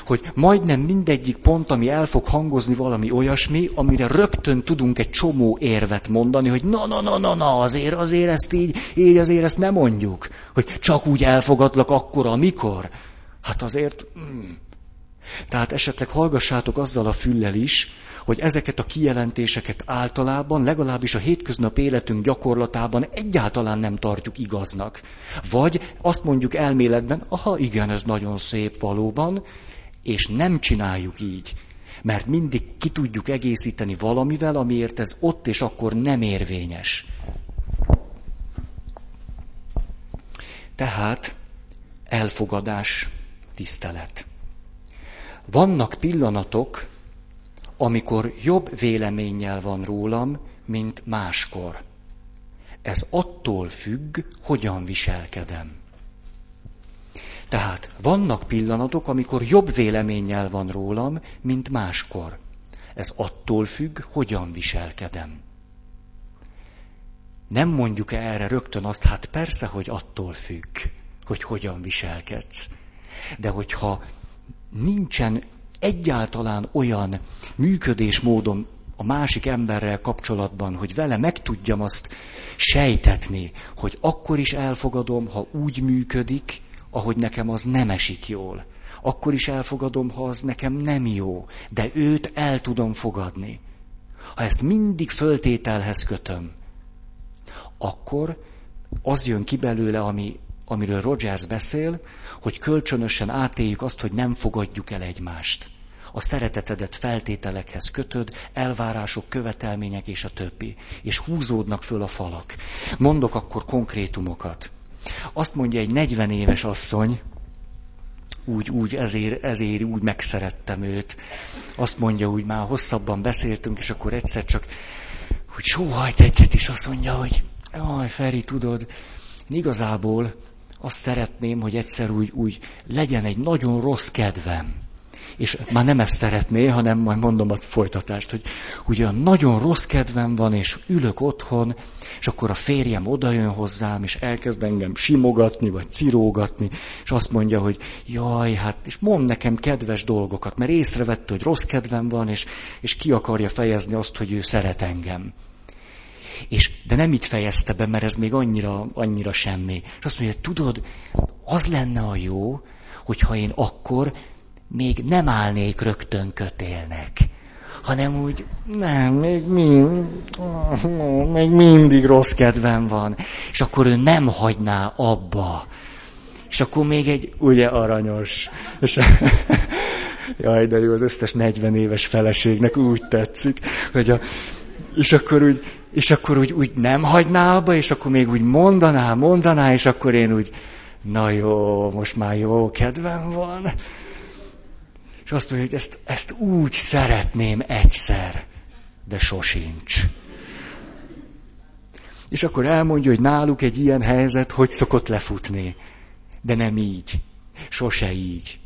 Speaker 1: hogy majdnem mindegyik pont, ami el fog hangozni valami olyasmi, amire rögtön tudunk egy csomó érvet mondani, hogy na, na, na, na, na, azért, azért ezt így, így azért ezt nem mondjuk. Hogy csak úgy elfogadlak akkor, amikor. Hát azért... Hmm. Tehát esetleg hallgassátok azzal a füllel is, hogy ezeket a kijelentéseket általában, legalábbis a hétköznap életünk gyakorlatában egyáltalán nem tartjuk igaznak. Vagy azt mondjuk elméletben, aha, igen, ez nagyon szép valóban, és nem csináljuk így. Mert mindig ki tudjuk egészíteni valamivel, amiért ez ott és akkor nem érvényes. Tehát elfogadás, tisztelet. Vannak pillanatok, amikor jobb véleménnyel van rólam, mint máskor. Ez attól függ, hogyan viselkedem. Tehát vannak pillanatok, amikor jobb véleménnyel van rólam, mint máskor. Ez attól függ, hogyan viselkedem. Nem mondjuk -e erre rögtön azt, hát persze, hogy attól függ, hogy hogyan viselkedsz. De hogyha nincsen egyáltalán olyan működésmódom a másik emberrel kapcsolatban, hogy vele meg tudjam azt sejtetni, hogy akkor is elfogadom, ha úgy működik, ahogy nekem az nem esik jól. Akkor is elfogadom, ha az nekem nem jó, de őt el tudom fogadni. Ha ezt mindig föltételhez kötöm, akkor az jön ki belőle, ami, amiről Rogers beszél, hogy kölcsönösen átéljük azt, hogy nem fogadjuk el egymást. A szeretetedet feltételekhez kötöd, elvárások, követelmények és a többi. És húzódnak föl a falak. Mondok akkor konkrétumokat. Azt mondja egy 40 éves asszony, úgy, úgy, ezért, ezért úgy megszerettem őt. Azt mondja, úgy már hosszabban beszéltünk, és akkor egyszer csak, hogy sóhajt egyet, is azt mondja, hogy jaj, Feri, tudod, igazából azt szeretném, hogy egyszer úgy, úgy legyen egy nagyon rossz kedvem. és már nem ezt szeretné, hanem majd mondom a folytatást, hogy ugye nagyon rossz kedvem van, és ülök otthon, és akkor a férjem odajön hozzám, és elkezd engem simogatni, vagy cirógatni, és azt mondja, hogy jaj, hát, és mond nekem kedves dolgokat, mert észrevette, hogy rossz kedvem van, és, és ki akarja fejezni azt, hogy ő szeret engem. És, de nem itt fejezte be, mert ez még annyira, annyira semmi. És azt mondja, tudod, az lenne a jó, hogyha én akkor még nem állnék rögtön kötélnek, hanem úgy, nem, még, mind, még mindig rossz kedvem van. És akkor ő nem hagyná abba. És akkor még egy, ugye, aranyos. És, jaj, de jó, az összes 40 éves feleségnek úgy tetszik, hogy a, és akkor úgy, és akkor úgy, úgy nem hagyná abba, és akkor még úgy mondaná, mondaná, és akkor én úgy, na jó, most már jó kedvem van. És azt mondja, hogy ezt, ezt úgy szeretném egyszer, de sosincs. És akkor elmondja, hogy náluk egy ilyen helyzet hogy szokott lefutni. De nem így. Sose így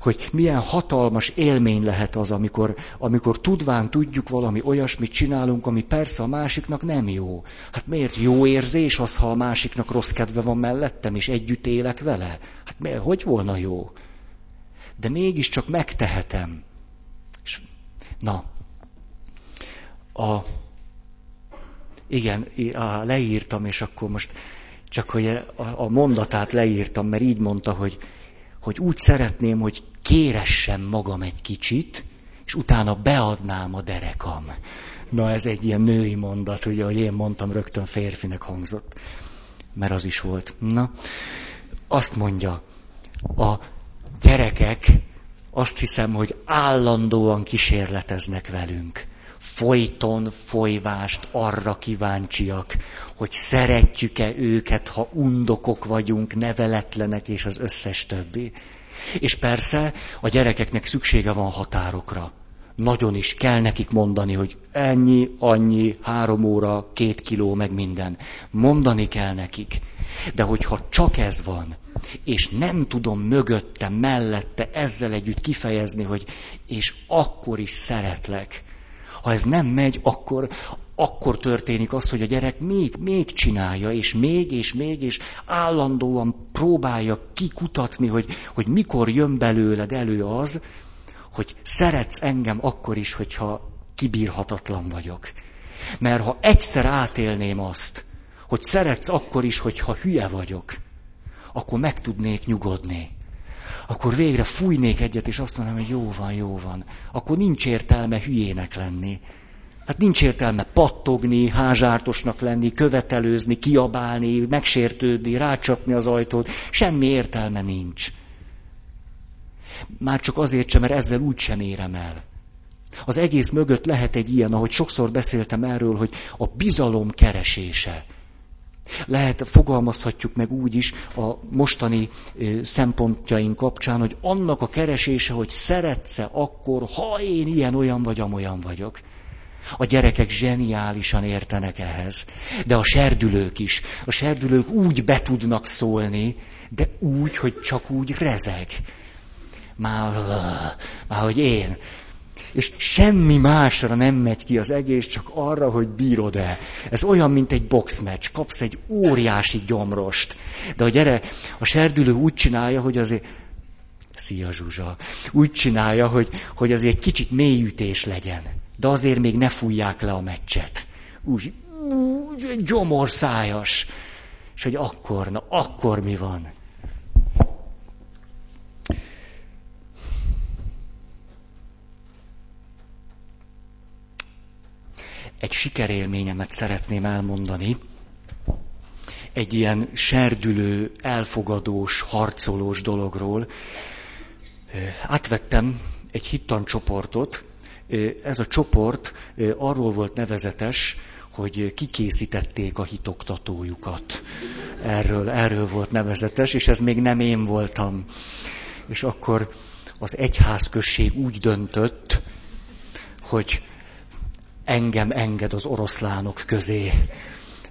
Speaker 1: hogy milyen hatalmas élmény lehet az, amikor, amikor tudván tudjuk valami olyasmit csinálunk, ami persze a másiknak nem jó. Hát miért jó érzés az, ha a másiknak rossz kedve van mellettem, és együtt élek vele? Hát miért, hogy volna jó? De mégiscsak megtehetem. És, na, a, igen, a, leírtam, és akkor most csak hogy a, a mondatát leírtam, mert így mondta, hogy hogy úgy szeretném, hogy kéressem magam egy kicsit, és utána beadnám a derekam. Na ez egy ilyen női mondat, ugye, ahogy én mondtam, rögtön férfinek hangzott. Mert az is volt. Na, azt mondja, a gyerekek azt hiszem, hogy állandóan kísérleteznek velünk. Folyton folyvást arra kíváncsiak, hogy szeretjük-e őket, ha undokok vagyunk, neveletlenek és az összes többi. És persze a gyerekeknek szüksége van határokra. Nagyon is kell nekik mondani, hogy ennyi, annyi, három óra, két kiló, meg minden. Mondani kell nekik. De hogyha csak ez van, és nem tudom mögötte, mellette ezzel együtt kifejezni, hogy és akkor is szeretlek, ha ez nem megy, akkor, akkor történik az, hogy a gyerek még, még csinálja, és még, és még, és állandóan próbálja kikutatni, hogy, hogy mikor jön belőled elő az, hogy szeretsz engem akkor is, hogyha kibírhatatlan vagyok. Mert ha egyszer átélném azt, hogy szeretsz akkor is, hogyha hülye vagyok, akkor meg tudnék nyugodni akkor végre fújnék egyet, és azt mondom, hogy jó van, jó van. Akkor nincs értelme hülyének lenni. Hát nincs értelme pattogni, házártosnak lenni, követelőzni, kiabálni, megsértődni, rácsapni az ajtót. Semmi értelme nincs. Már csak azért sem, mert ezzel úgy sem érem el. Az egész mögött lehet egy ilyen, ahogy sokszor beszéltem erről, hogy a bizalom keresése. Lehet, fogalmazhatjuk meg úgy is a mostani szempontjaink kapcsán, hogy annak a keresése, hogy szeretsz akkor, ha én ilyen-olyan vagy amolyan vagyok. A gyerekek zseniálisan értenek ehhez. De a serdülők is. A serdülők úgy be tudnak szólni, de úgy, hogy csak úgy rezeg. Már, már hogy én és semmi másra nem megy ki az egész, csak arra, hogy bírod-e. Ez olyan, mint egy boxmeccs, kapsz egy óriási gyomrost. De a gyere, a serdülő úgy csinálja, hogy azért, szia Zsuzsa, úgy csinálja, hogy, hogy azért kicsit mélyütés legyen. De azért még ne fújják le a meccset. Úgy, úgy gyomorszájas. És hogy akkor, na akkor mi van? Sikerélményemet szeretném elmondani. Egy ilyen serdülő, elfogadós, harcolós dologról. Átvettem egy hittancsoportot. Ez a csoport arról volt nevezetes, hogy kikészítették a hitoktatójukat. Erről, erről volt nevezetes, és ez még nem én voltam. És akkor az egyházközség úgy döntött, hogy engem enged az oroszlánok közé.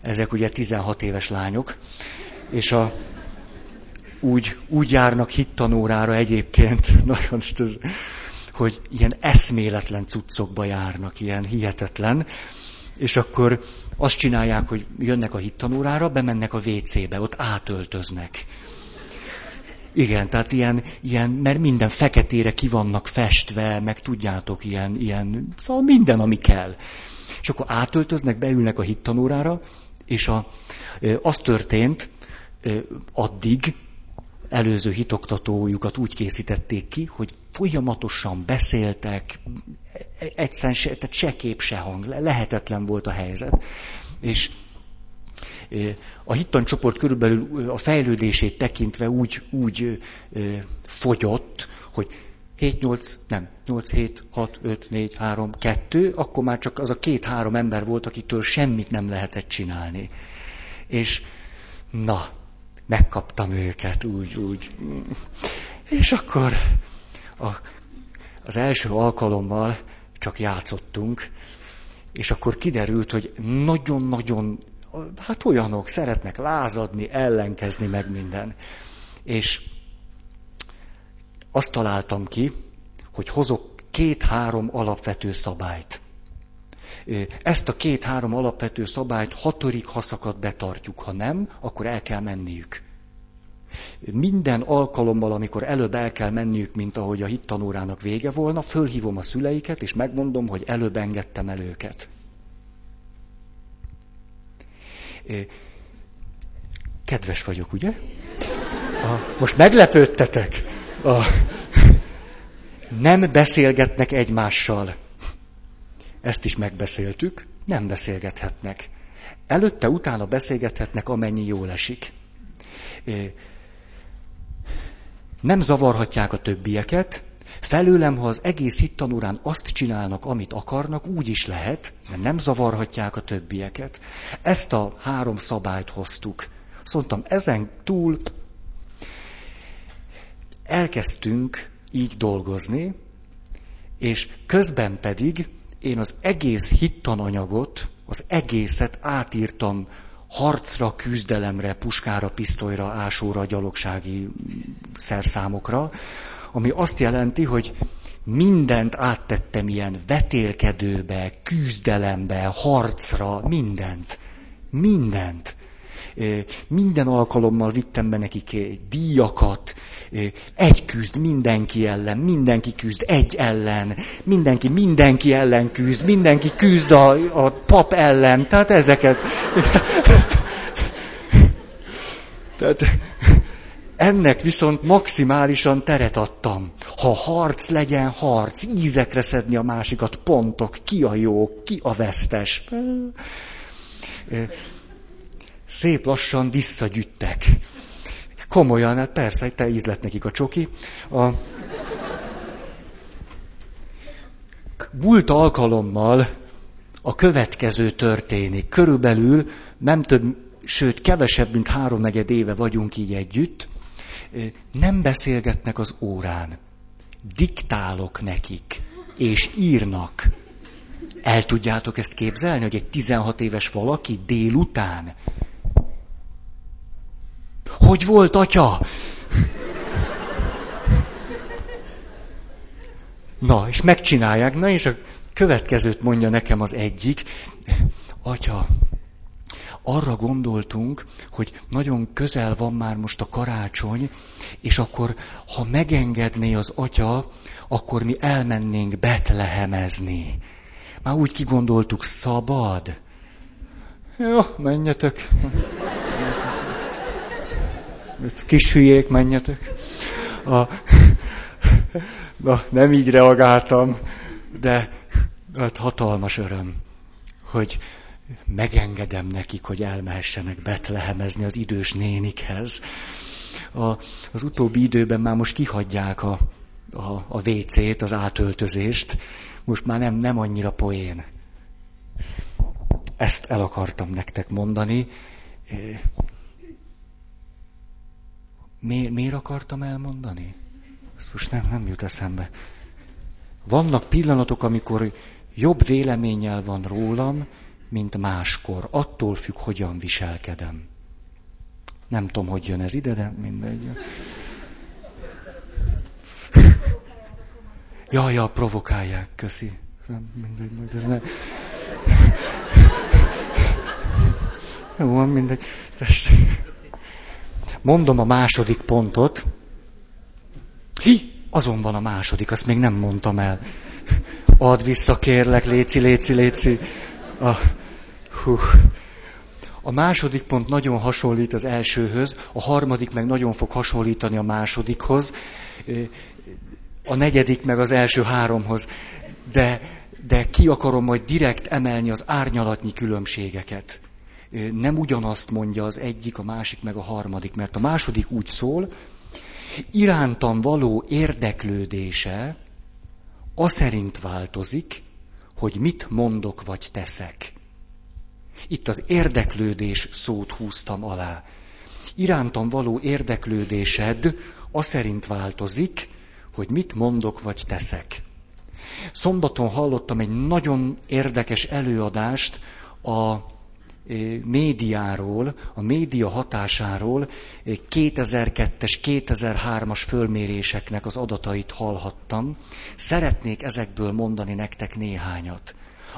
Speaker 1: Ezek ugye 16 éves lányok. És a, úgy, úgy járnak hittanórára egyébként, nagyon, hogy ilyen eszméletlen cuccokba járnak, ilyen hihetetlen, és akkor azt csinálják, hogy jönnek a hittanórára, bemennek a WC-be, ott átöltöznek. Igen, tehát ilyen, ilyen, mert minden feketére ki vannak festve, meg tudjátok, ilyen, ilyen, szóval minden, ami kell. És akkor átöltöznek, beülnek a hittanórára, és a, az történt addig, előző hitoktatójukat úgy készítették ki, hogy folyamatosan beszéltek, egyszerűen se, tehát se kép, se hang, lehetetlen volt a helyzet. És a hittancsoport körülbelül a fejlődését tekintve úgy, úgy fogyott, hogy 7-8, nem, 8-7, 6, 5, 4, 3, 2, akkor már csak az a két-három ember volt, akitől semmit nem lehetett csinálni. És na, megkaptam őket úgy, úgy. És akkor a, az első alkalommal csak játszottunk, és akkor kiderült, hogy nagyon-nagyon, hát olyanok szeretnek lázadni, ellenkezni, meg minden. És azt találtam ki, hogy hozok két-három alapvető szabályt. Ezt a két-három alapvető szabályt hatodik haszakat betartjuk, ha nem, akkor el kell menniük. Minden alkalommal, amikor előbb el kell menniük, mint ahogy a hittanórának vége volna, fölhívom a szüleiket, és megmondom, hogy előbb engedtem el őket. Kedves vagyok, ugye? A, most meglepődtetek. A, nem beszélgetnek egymással. Ezt is megbeszéltük, nem beszélgethetnek. Előtte, utána beszélgethetnek, amennyi jól esik. Nem zavarhatják a többieket, felőlem, ha az egész hittanórán azt csinálnak, amit akarnak, úgy is lehet, mert nem zavarhatják a többieket. Ezt a három szabályt hoztuk. Azt ezen túl elkezdtünk így dolgozni, és közben pedig én az egész hittananyagot, az egészet átírtam harcra, küzdelemre, puskára, pisztolyra, ásóra, gyalogsági szerszámokra, ami azt jelenti, hogy mindent áttettem ilyen vetélkedőbe, küzdelembe, harcra, mindent. Mindent. Minden alkalommal vittem be nekik díjakat, egy küzd mindenki ellen, mindenki küzd egy ellen, mindenki mindenki ellen küzd, mindenki küzd a, a pap ellen, tehát ezeket. Tehát ennek viszont maximálisan teret adtam. Ha harc legyen harc, ízekre szedni a másikat, pontok, ki a jó, ki a vesztes. Szép lassan visszagyüttek. Komolyan, hát persze, te ízlet nekik a csoki. A... Múlt alkalommal a következő történik. Körülbelül nem több, sőt kevesebb, mint háromnegyed éve vagyunk így együtt. Nem beszélgetnek az órán. Diktálok nekik, és írnak. El tudjátok ezt képzelni, hogy egy 16 éves valaki délután hogy volt, atya? Na, és megcsinálják. Na, és a következőt mondja nekem az egyik. Atya, arra gondoltunk, hogy nagyon közel van már most a karácsony, és akkor, ha megengedné az atya, akkor mi elmennénk Betlehemezni. Már úgy kigondoltuk, szabad. Jó, menjetek. Kis hülyék, menjetek. A, na, nem így reagáltam, de hát hatalmas öröm, hogy megengedem nekik, hogy elmehessenek Betlehemezni az idős nénikhez. A, az utóbbi időben már most kihagyják a, a, a WC-t, az átöltözést. Most már nem, nem annyira poén. Ezt el akartam nektek mondani. Miért, miért akartam elmondani? Ezt most nem, nem jut eszembe. Vannak pillanatok, amikor jobb véleménnyel van rólam, mint máskor. Attól függ, hogyan viselkedem. Nem tudom, hogy jön ez ide, de mindegy. Ja, ja, provokálják, köszi. Mindegy, majd ez ne... Jó, van mindegy. Tessék. Mondom a második pontot. Hi, azon van a második, azt még nem mondtam el. Add vissza, kérlek, léci, léci, léci. A, hú. a második pont nagyon hasonlít az elsőhöz, a harmadik meg nagyon fog hasonlítani a másodikhoz, a negyedik meg az első háromhoz. De, de ki akarom majd direkt emelni az árnyalatnyi különbségeket nem ugyanazt mondja az egyik, a másik meg a harmadik, mert a második úgy szól, irántam való érdeklődése a szerint változik, hogy mit mondok vagy teszek. Itt az érdeklődés szót húztam alá. Irántam való érdeklődésed a szerint változik, hogy mit mondok vagy teszek. Szombaton hallottam egy nagyon érdekes előadást a médiáról, a média hatásáról 2002-es, 2003-as fölméréseknek az adatait hallhattam. Szeretnék ezekből mondani nektek néhányat.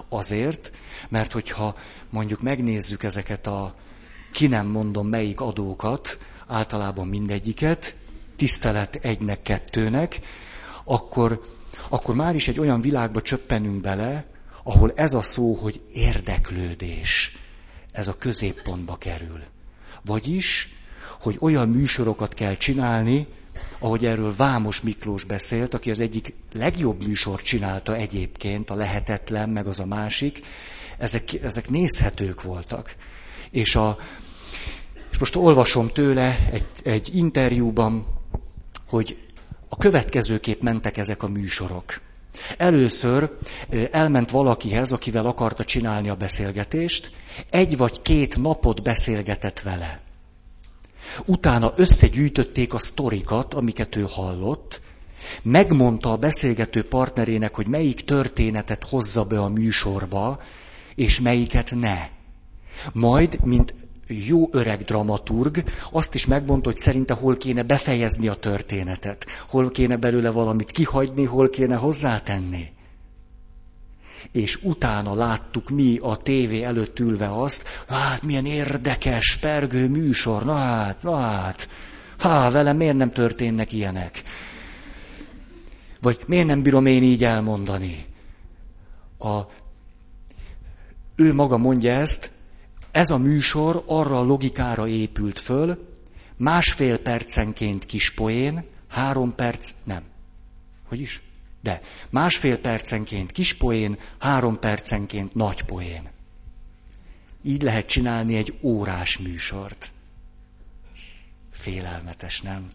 Speaker 1: Azért, mert hogyha mondjuk megnézzük ezeket a, ki nem mondom melyik adókat, általában mindegyiket, tisztelet egynek, kettőnek, akkor, akkor már is egy olyan világba csöppenünk bele, ahol ez a szó, hogy érdeklődés ez a középpontba kerül. Vagyis, hogy olyan műsorokat kell csinálni, ahogy erről Vámos Miklós beszélt, aki az egyik legjobb műsort csinálta egyébként, a lehetetlen, meg az a másik, ezek, ezek nézhetők voltak. És, a, és most olvasom tőle egy, egy interjúban, hogy a következőképp mentek ezek a műsorok. Először elment valakihez, akivel akarta csinálni a beszélgetést, egy vagy két napot beszélgetett vele. Utána összegyűjtötték a sztorikat, amiket ő hallott, megmondta a beszélgető partnerének, hogy melyik történetet hozza be a műsorba, és melyiket ne. Majd, mint jó öreg dramaturg azt is megmondta, hogy szerinte hol kéne befejezni a történetet, hol kéne belőle valamit kihagyni, hol kéne hozzátenni. És utána láttuk mi a tévé előtt ülve azt, hát milyen érdekes, pergő műsor, na hát, na hát, há, velem miért nem történnek ilyenek? Vagy miért nem bírom én így elmondani? A, ő maga mondja ezt, ez a műsor arra a logikára épült föl, másfél percenként kis poén, három perc, nem. Hogy is? De másfél percenként kis poén, három percenként nagy poén. Így lehet csinálni egy órás műsort. Félelmetes, nem?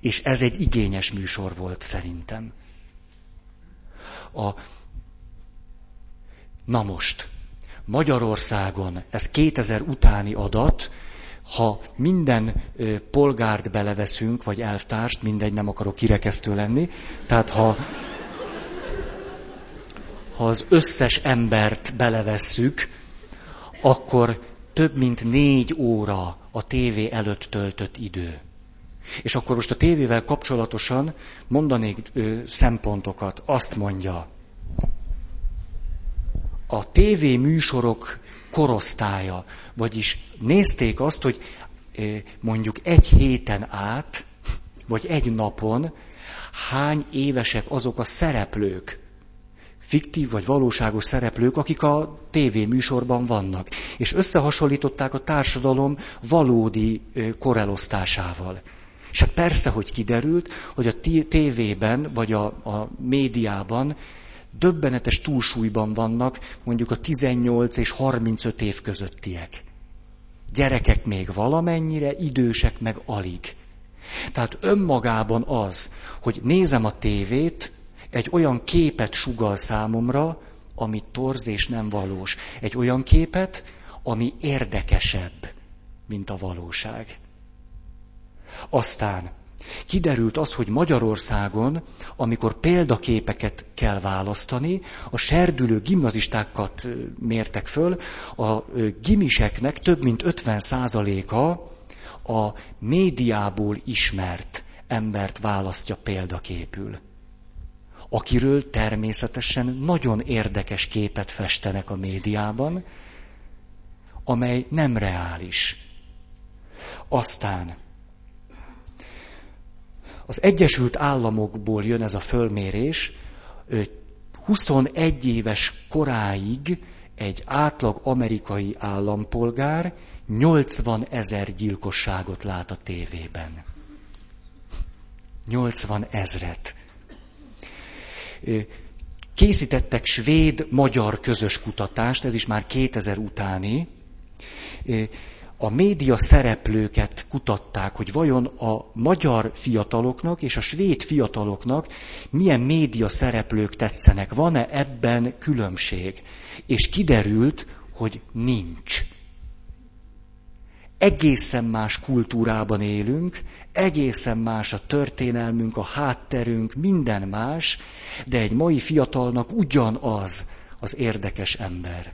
Speaker 1: És ez egy igényes műsor volt szerintem. A... Na most, Magyarországon, ez 2000 utáni adat, ha minden polgárt beleveszünk, vagy elvtárst, mindegy, nem akarok kirekesztő lenni, tehát ha, ha az összes embert belevesszük, akkor több mint négy óra a tévé előtt töltött idő. És akkor most a tévével kapcsolatosan mondanék ö, szempontokat. Azt mondja, a TV műsorok korosztálya, vagyis nézték azt, hogy mondjuk egy héten át, vagy egy napon hány évesek azok a szereplők, fiktív vagy valóságos szereplők, akik a TV műsorban vannak. És összehasonlították a társadalom valódi korelosztásával. És hát persze, hogy kiderült, hogy a tévében vagy a, a médiában döbbenetes túlsúlyban vannak mondjuk a 18 és 35 év közöttiek. Gyerekek még valamennyire, idősek meg alig. Tehát önmagában az, hogy nézem a tévét, egy olyan képet sugal számomra, ami torz és nem valós. Egy olyan képet, ami érdekesebb, mint a valóság. Aztán Kiderült az, hogy Magyarországon, amikor példaképeket kell választani, a serdülő gimnazistákat mértek föl, a gimiseknek több mint 50%-a a médiából ismert embert választja példaképül, akiről természetesen nagyon érdekes képet festenek a médiában, amely nem reális. Aztán az Egyesült Államokból jön ez a fölmérés, 21 éves koráig egy átlag amerikai állampolgár 80 ezer gyilkosságot lát a tévében. 80 ezret. Készítettek svéd-magyar közös kutatást, ez is már 2000 utáni. A média szereplőket kutatták, hogy vajon a magyar fiataloknak és a svéd fiataloknak milyen média szereplők tetszenek. Van-e ebben különbség? És kiderült, hogy nincs egészen más kultúrában élünk, egészen más a történelmünk, a hátterünk, minden más, de egy mai fiatalnak ugyanaz az érdekes ember.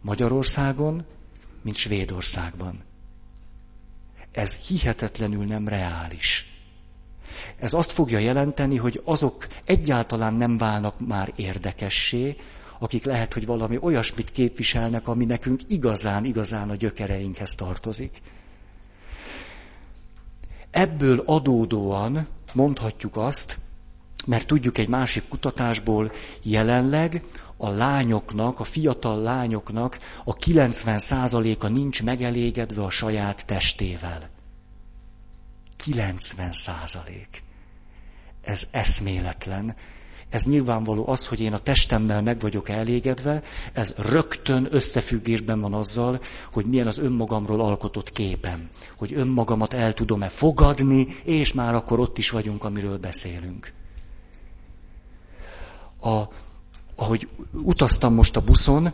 Speaker 1: Magyarországon, mint Svédországban. Ez hihetetlenül nem reális. Ez azt fogja jelenteni, hogy azok egyáltalán nem válnak már érdekessé, akik lehet, hogy valami olyasmit képviselnek, ami nekünk igazán, igazán a gyökereinkhez tartozik. Ebből adódóan mondhatjuk azt, mert tudjuk egy másik kutatásból, jelenleg a lányoknak, a fiatal lányoknak a 90%-a nincs megelégedve a saját testével. 90%. Ez eszméletlen. Ez nyilvánvaló az, hogy én a testemmel meg vagyok elégedve, ez rögtön összefüggésben van azzal, hogy milyen az önmagamról alkotott képem. Hogy önmagamat el tudom-e fogadni, és már akkor ott is vagyunk, amiről beszélünk. A, ahogy utaztam most a buszon,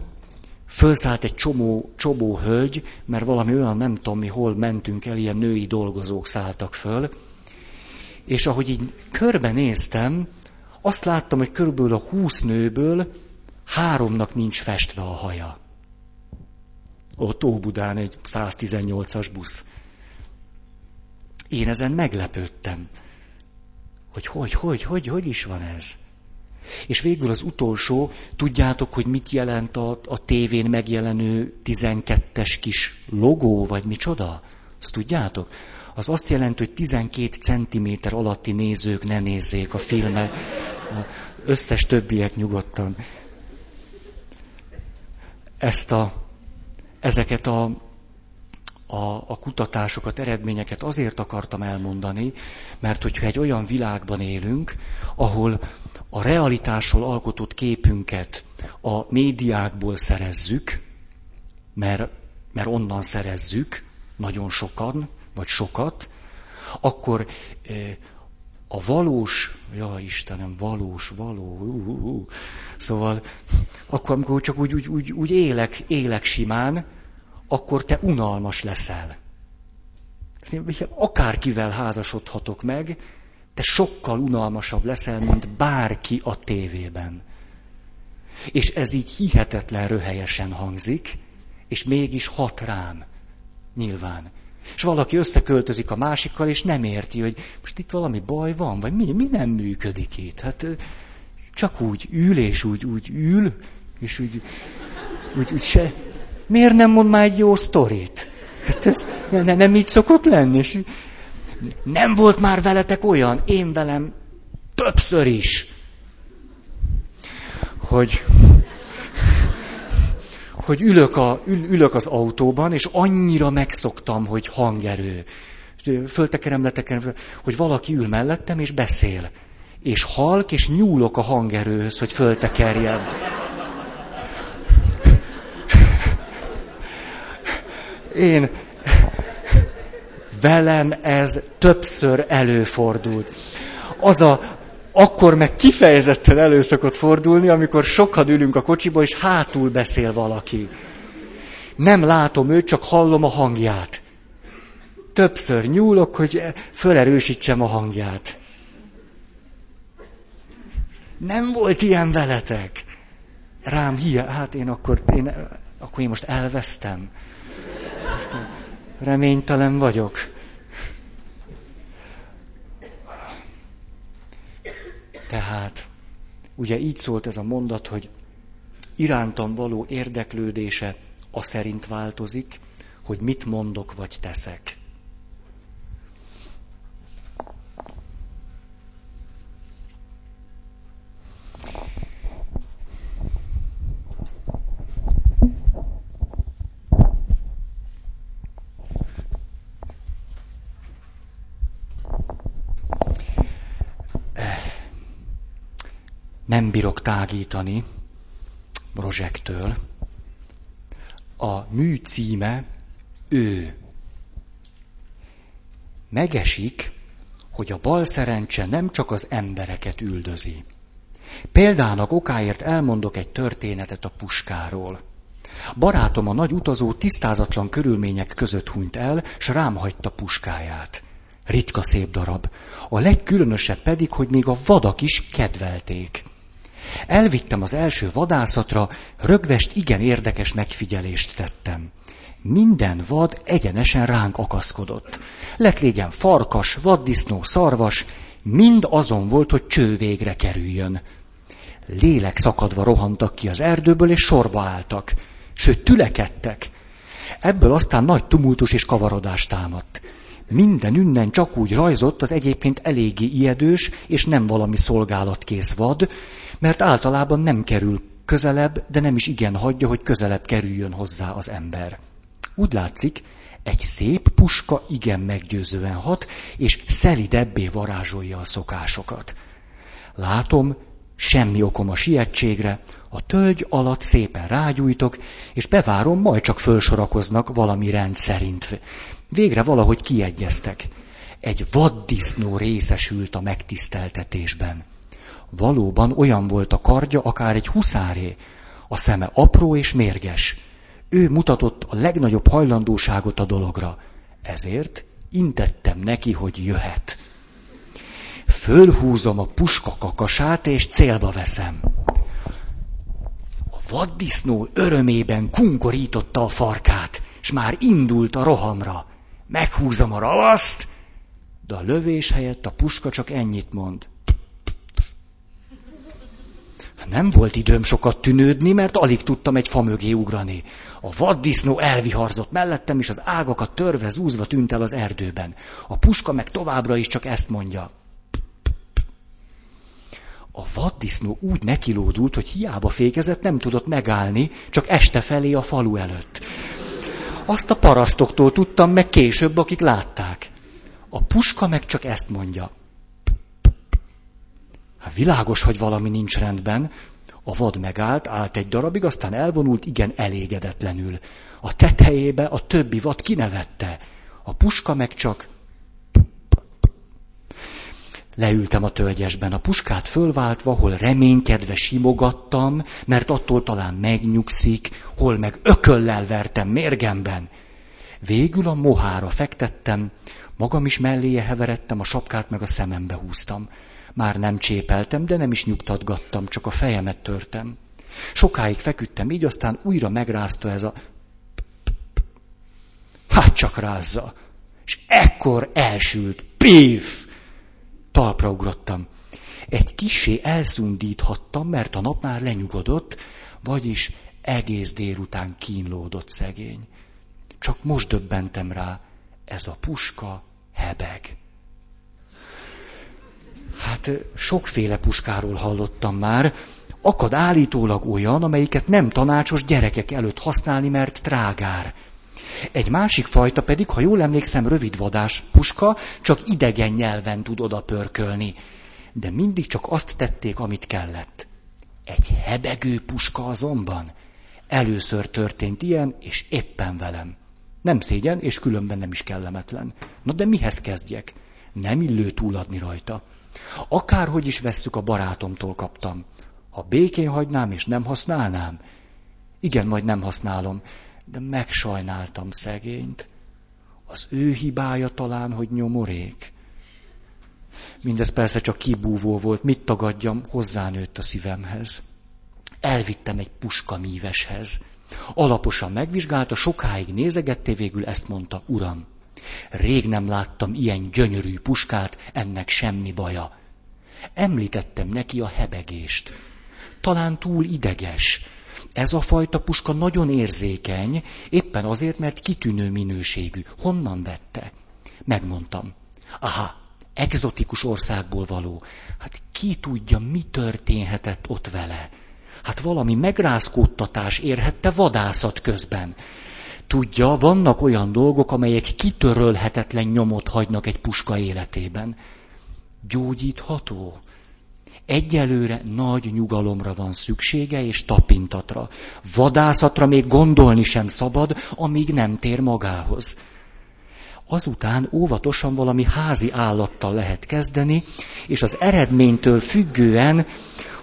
Speaker 1: fölszállt egy csomó, csomó hölgy, mert valami olyan nem tudom mi, hol mentünk el, ilyen női dolgozók szálltak föl, és ahogy így körbenéztem, azt láttam, hogy körülbelül a húsz nőből háromnak nincs festve a haja. Ott Óbudán egy 118-as busz. Én ezen meglepődtem, hogy hogy, hogy, hogy, hogy is van ez. És végül az utolsó, tudjátok, hogy mit jelent a, a tévén megjelenő 12-es kis logó, vagy micsoda? Azt tudjátok? Az azt jelenti, hogy 12 centiméter alatti nézők ne nézzék a filmet összes többiek nyugodtan. Ezt a, ezeket a, a, a kutatásokat, eredményeket azért akartam elmondani, mert hogyha egy olyan világban élünk, ahol a realitásról alkotott képünket a médiákból szerezzük, mert, mert onnan szerezzük nagyon sokan, vagy sokat, akkor eh, a valós, ja Istenem, valós, való, uh, uh, uh. szóval akkor, amikor csak úgy, úgy, úgy, úgy élek, élek simán, akkor te unalmas leszel. Akárkivel házasodhatok meg, te sokkal unalmasabb leszel, mint bárki a tévében. És ez így hihetetlen röhelyesen hangzik, és mégis hat rám. Nyilván. És valaki összeköltözik a másikkal, és nem érti, hogy most itt valami baj van, vagy mi, mi nem működik itt. Hát csak úgy ül, és úgy, úgy ül, és úgy, úgy, úgy se... Miért nem mond már egy jó sztorit? Hát ez ne, ne, nem így szokott lenni. És nem volt már veletek olyan, én velem többször is, hogy hogy ülök, a, ül, ülök az autóban, és annyira megszoktam, hogy hangerő. Föltekerem, letekerem, hogy valaki ül mellettem, és beszél. És halk, és nyúlok a hangerőhöz, hogy föltekerjem. Én velem ez többször előfordult. Az a, akkor meg kifejezetten elő szokott fordulni, amikor sokan ülünk a kocsiba, és hátul beszél valaki. Nem látom őt, csak hallom a hangját. Többször nyúlok, hogy felerősítsem a hangját. Nem volt ilyen veletek. Rám hiá, hát én akkor, én, akkor én most elvesztem. Reménytelen vagyok. Tehát, ugye így szólt ez a mondat, hogy irántam való érdeklődése a szerint változik, hogy mit mondok vagy teszek. Nem bírok tágítani Rozsektől. A mű címe ő. Megesik, hogy a bal szerencse nem csak az embereket üldözi. Példának okáért elmondok egy történetet a puskáról. Barátom a nagy utazó tisztázatlan körülmények között hunyt el, s rám hagyta puskáját. Ritka szép darab. A legkülönösebb pedig, hogy még a vadak is kedvelték. Elvittem az első vadászatra, rögvest igen érdekes megfigyelést tettem. Minden vad egyenesen ránk akaszkodott. Lett légyen farkas, vaddisznó, szarvas, mind azon volt, hogy cső végre kerüljön. Lélek szakadva rohantak ki az erdőből, és sorba álltak. Sőt, tülekedtek. Ebből aztán nagy tumultus és kavarodás támadt. Minden ünnen csak úgy rajzott az egyébként eléggé ijedős és nem valami szolgálatkész vad, mert általában nem kerül közelebb, de nem is igen hagyja, hogy közelebb kerüljön hozzá az ember. Úgy látszik, egy szép puska igen meggyőzően hat, és szelidebbé varázsolja a szokásokat. Látom, semmi okom a sietségre, a tölgy alatt szépen rágyújtok, és bevárom, majd csak fölsorakoznak valami rend szerint. Végre valahogy kiegyeztek. Egy vaddisznó részesült a megtiszteltetésben. Valóban olyan volt a kardja, akár egy huszáré. A szeme apró és mérges. Ő mutatott a legnagyobb hajlandóságot a dologra. Ezért intettem neki, hogy jöhet. Fölhúzom a puska kakasát, és célba veszem. A vaddisznó örömében kunkorította a farkát, és már indult a rohamra. Meghúzom a ravaszt, de a lövés helyett a puska csak ennyit mond. Nem volt időm sokat tűnődni, mert alig tudtam egy fa mögé ugrani. A vaddisznó elviharzott mellettem, és az ágakat törve zúzva tűnt el az erdőben. A puska meg továbbra is csak ezt mondja. A vaddisznó úgy nekilódult, hogy hiába fékezett, nem tudott megállni, csak este felé a falu előtt. Azt a parasztoktól tudtam meg később, akik látták. A puska meg csak ezt mondja. Hát világos, hogy valami nincs rendben. A vad megállt, állt egy darabig, aztán elvonult, igen elégedetlenül. A tetejébe a többi vad kinevette. A puska meg csak... Leültem a tölgyesben, a puskát fölváltva, hol reménykedve simogattam, mert attól talán megnyugszik, hol meg ököllel vertem mérgemben. Végül a mohára fektettem, magam is melléje heveredtem, a sapkát meg a szemembe húztam. Már nem csépeltem, de nem is nyugtatgattam, csak a fejemet törtem. Sokáig feküdtem így, aztán újra megrázta ez a... Hát csak rázza. És ekkor elsült. Pif! Talpra ugrottam. Egy kisé elszundíthattam, mert a nap már lenyugodott, vagyis egész délután kínlódott szegény. Csak most döbbentem rá, ez a puska hebeg. Hát sokféle puskáról hallottam már. Akad állítólag olyan, amelyiket nem tanácsos gyerekek előtt használni, mert trágár. Egy másik fajta pedig, ha jól emlékszem, rövidvadás puska, csak idegen nyelven tud oda pörkölni. De mindig csak azt tették, amit kellett. Egy hebegő puska azonban. Először történt ilyen, és éppen velem. Nem szégyen, és különben nem is kellemetlen. Na de mihez kezdjek? Nem illő túladni rajta. Akárhogy is vesszük, a barátomtól kaptam. Ha békén hagynám és nem használnám, igen, majd nem használom, de megsajnáltam szegényt. Az ő hibája talán, hogy nyomorék. Mindez persze csak kibúvó volt, mit tagadjam, hozzánőtt a szívemhez. Elvittem egy puska míveshez. Alaposan megvizsgálta, sokáig nézegette, végül ezt mondta, uram, rég nem láttam ilyen gyönyörű puskát, ennek semmi baja. Említettem neki a hebegést. Talán túl ideges. Ez a fajta puska nagyon érzékeny, éppen azért, mert kitűnő minőségű. Honnan vette? Megmondtam. Aha, egzotikus országból való. Hát ki tudja, mi történhetett ott vele? Hát valami megrázkódtatás érhette vadászat közben. Tudja, vannak olyan dolgok, amelyek kitörölhetetlen nyomot hagynak egy puska életében. Gyógyítható. Egyelőre nagy nyugalomra van szüksége, és tapintatra. Vadászatra még gondolni sem szabad, amíg nem tér magához. Azután óvatosan valami házi állattal lehet kezdeni, és az eredménytől függően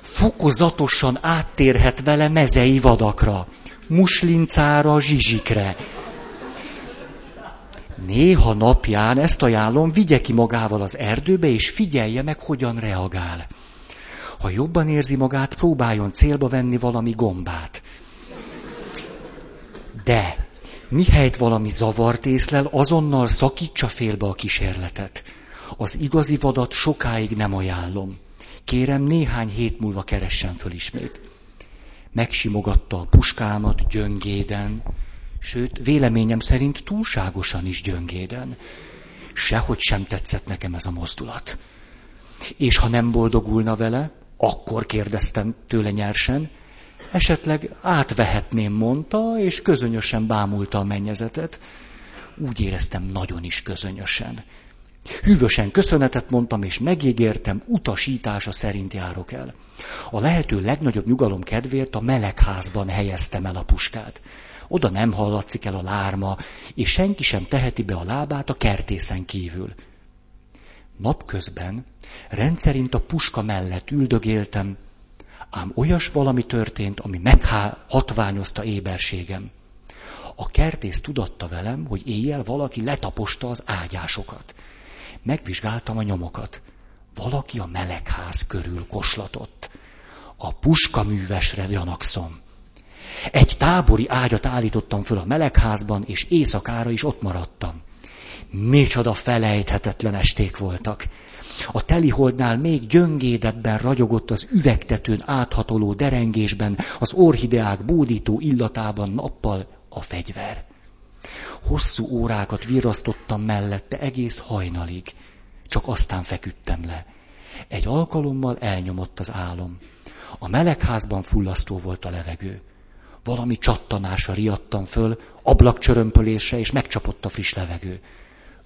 Speaker 1: fokozatosan áttérhet vele mezei vadakra, muslincára, zsizsikre. Néha napján ezt ajánlom, vigye ki magával az erdőbe, és figyelje meg, hogyan reagál. Ha jobban érzi magát, próbáljon célba venni valami gombát. De, mihelyt valami zavart észlel, azonnal szakítsa félbe a kísérletet. Az igazi vadat sokáig nem ajánlom. Kérem, néhány hét múlva keressen föl ismét. Megsimogatta a puskámat gyöngéden, sőt, véleményem szerint túlságosan is gyöngéden. Sehogy sem tetszett nekem ez a mozdulat. És ha nem boldogulna vele, akkor kérdeztem tőle nyersen, esetleg átvehetném, mondta, és közönösen bámulta a mennyezetet. Úgy éreztem nagyon is közönösen. Hűvösen köszönetet mondtam, és megígértem, utasítása szerint járok el. A lehető legnagyobb nyugalom kedvéért a melegházban helyeztem el a puskát. Oda nem hallatszik el a lárma, és senki sem teheti be a lábát a kertészen kívül. Napközben rendszerint a puska mellett üldögéltem, ám olyas valami történt, ami meghatványozta éberségem. A kertész tudatta velem, hogy éjjel valaki letaposta az ágyásokat. Megvizsgáltam a nyomokat. Valaki a melegház körül koslatott. A puska művesre gyanakszom. Egy tábori ágyat állítottam föl a melegházban, és éjszakára is ott maradtam. Micsoda felejthetetlen esték voltak. A teliholdnál még gyöngédebben ragyogott az üvegtetőn áthatoló derengésben, az orhideák bódító illatában nappal a fegyver. Hosszú órákat virasztottam mellette egész hajnalig. Csak aztán feküdtem le. Egy alkalommal elnyomott az álom. A melegházban fullasztó volt a levegő. Valami csattanásra riadtam föl, ablakcsörömpölése, és megcsapott a friss levegő.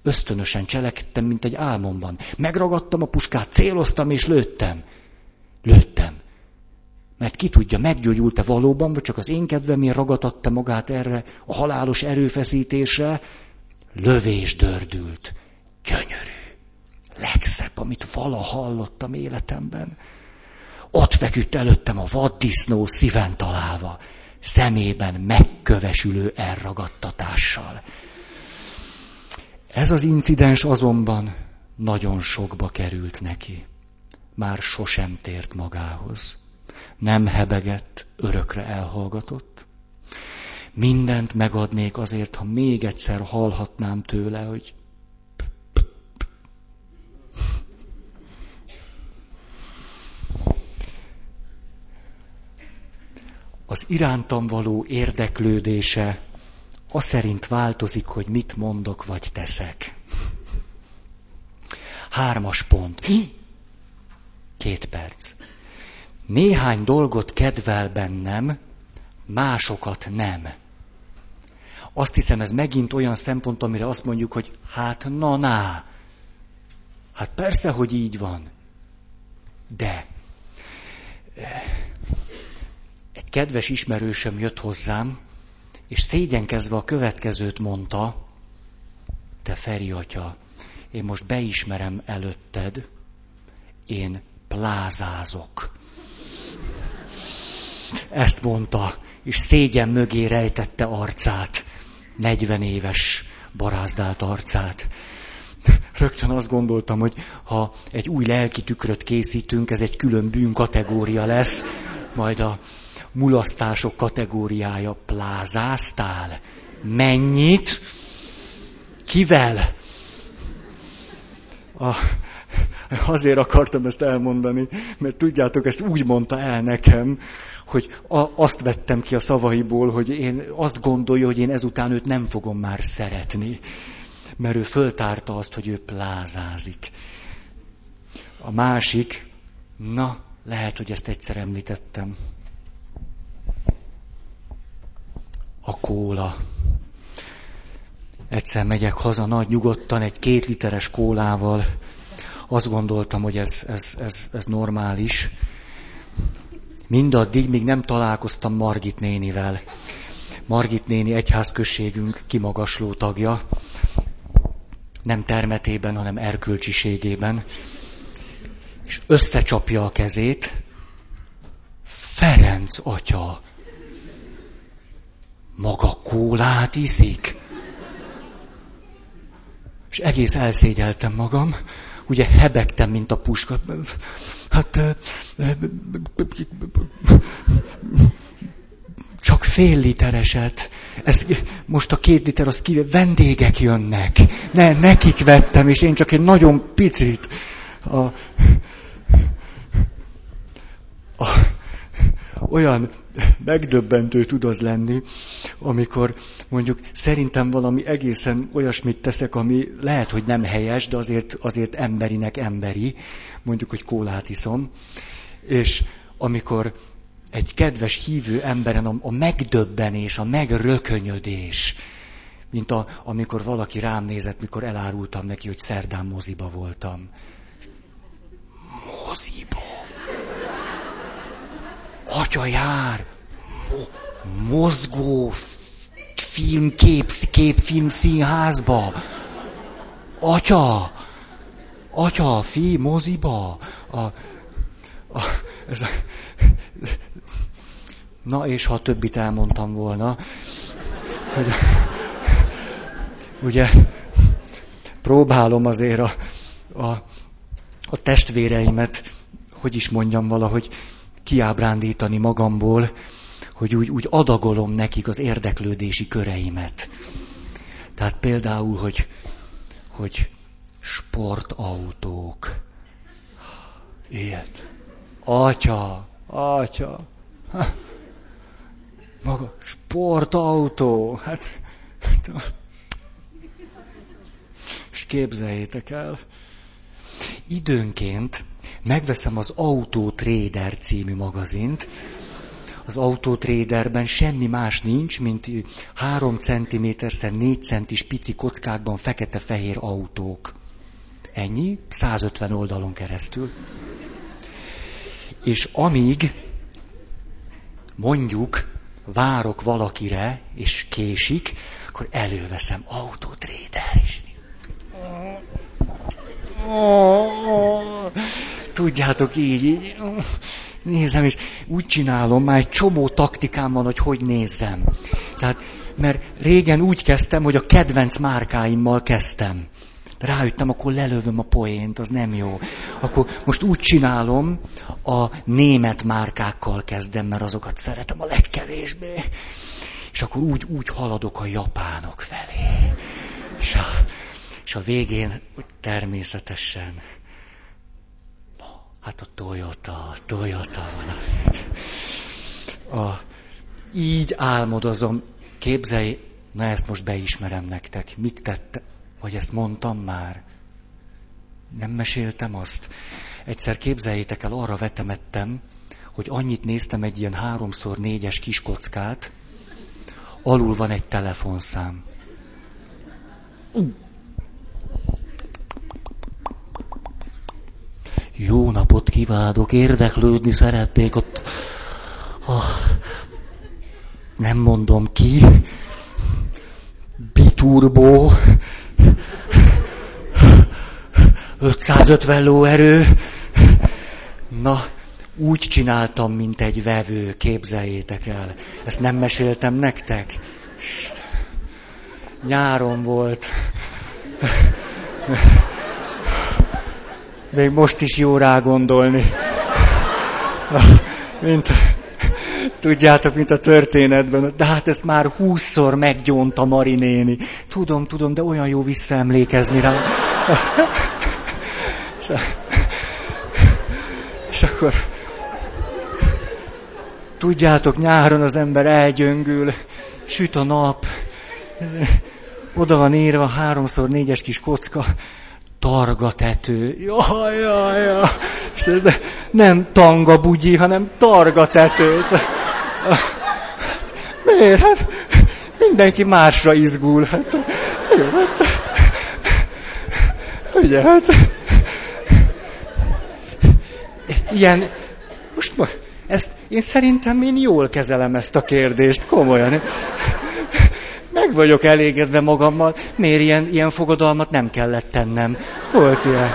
Speaker 1: Ösztönösen cselekedtem, mint egy álmomban. Megragadtam a puskát, céloztam és lőttem. Lőttem. Mert ki tudja, meggyógyult-e valóban, vagy csak az én kedvemén ragadtatta magát erre a halálos erőfeszítésre. Lövés dördült. Gyönyörű. Legszebb, amit vala hallottam életemben. Ott feküdt előttem a vaddisznó szíven találva, szemében megkövesülő elragadtatással. Ez az incidens azonban nagyon sokba került neki. Már sosem tért magához. Nem hebegett, örökre elhallgatott. Mindent megadnék azért, ha még egyszer hallhatnám tőle, hogy az irántam való érdeklődése az szerint változik, hogy mit mondok vagy teszek. Hármas pont. Két perc. Néhány dolgot kedvel bennem, másokat nem. Azt hiszem, ez megint olyan szempont, amire azt mondjuk, hogy hát na na. Hát persze, hogy így van. De egy kedves ismerősöm jött hozzám, és szégyenkezve a következőt mondta, te Feri atya, én most beismerem előtted, én plázázok. Ezt mondta, és szégyen mögé rejtette arcát, 40 éves barázdált arcát. Rögtön azt gondoltam, hogy ha egy új lelki tükröt készítünk, ez egy külön bűn kategória lesz, majd a mulasztások kategóriája. Plázáztál? Mennyit? Kivel? A, azért akartam ezt elmondani, mert tudjátok, ezt úgy mondta el nekem, hogy a, azt vettem ki a szavaiból, hogy én azt gondolja, hogy én ezután őt nem fogom már szeretni. Mert ő föltárta azt, hogy ő plázázik. A másik, na, lehet, hogy ezt egyszer említettem. A kóla. Egyszer megyek haza nagy nyugodtan egy két literes kólával. Azt gondoltam, hogy ez, ez, ez, ez normális. Mindaddig, míg nem találkoztam Margit nénivel. Margit néni egyházközségünk kimagasló tagja. Nem termetében, hanem erkölcsiségében. És összecsapja a kezét. Ferenc atya, maga kólát iszik? És egész elszégyeltem magam, ugye hebegtem, mint a puska. Hát csak fél litereset. Ez, most a két liter az kivé, vendégek jönnek. Ne, nekik vettem, és én csak egy nagyon picit. A, a, olyan megdöbbentő tud az lenni, amikor mondjuk szerintem valami egészen olyasmit teszek, ami lehet, hogy nem helyes, de azért, azért emberinek emberi, mondjuk, hogy kólát iszom, és amikor egy kedves hívő emberen a, a megdöbbenés, a megrökönyödés, mint a, amikor valaki rám nézett, mikor elárultam neki, hogy szerdán moziba voltam. Moziba? Atya jár! Mozgó film, kép, képfilm színházba. Atya! Atya, fi, moziba. A, a, ez a, na, és ha többit elmondtam volna, hogy ugye próbálom azért a, a, a testvéreimet, hogy is mondjam valahogy, kiábrándítani magamból, hogy úgy, úgy adagolom nekik az érdeklődési köreimet. Tehát például, hogy, hogy sportautók. Ilyet. Atya, atya. Ha. Maga, sportautó. Hát, és képzeljétek el, időnként megveszem az Auto Trader című magazint, az autótréderben semmi más nincs, mint 3 cm 4 centis pici kockákban fekete-fehér autók. Ennyi, 150 oldalon keresztül. És amíg mondjuk várok valakire, és késik, akkor előveszem autótréder is. Tudjátok, így, így nézem, és úgy csinálom, már egy csomó taktikám van, hogy hogy nézzem. Tehát, mert régen úgy kezdtem, hogy a kedvenc márkáimmal kezdtem. Rájöttem, akkor lelövöm a poént, az nem jó. Akkor most úgy csinálom, a német márkákkal kezdem, mert azokat szeretem a legkevésbé. És akkor úgy, úgy haladok a japánok felé. És a, és a végén természetesen Hát a Toyota, Toyota van. A, így álmodozom. Képzelj, na ezt most beismerem nektek. Mit tette? Vagy ezt mondtam már? Nem meséltem azt? Egyszer képzeljétek el, arra vetemettem, hogy annyit néztem egy ilyen háromszor négyes kis kockát, alul van egy telefonszám. Jó napot kívánok, érdeklődni szeretnék ott. Oh, nem mondom ki. Biturbo. 550 lóerő. Na, úgy csináltam, mint egy vevő, képzeljétek el. Ezt nem meséltem nektek? Nyáron volt. Még most is jó rá gondolni. Mint Tudjátok, mint a történetben, de hát ezt már húszszor meggyónta Mari néni. Tudom, tudom, de olyan jó visszaemlékezni rá. És, és akkor tudjátok, nyáron az ember elgyöngül, süt a nap, oda van írva háromszor négyes kis kocka, targa tető. Jaj, jaj, jaj. És ez nem tanga bugyi, hanem targa tető. Miért? Hát mindenki másra izgul. Hát, jó, hát, ugye, hát, ilyen, most, most ezt én szerintem én jól kezelem ezt a kérdést, komolyan. Meg vagyok elégedve magammal, miért ilyen, ilyen fogadalmat nem kellett tennem. Volt ilyen.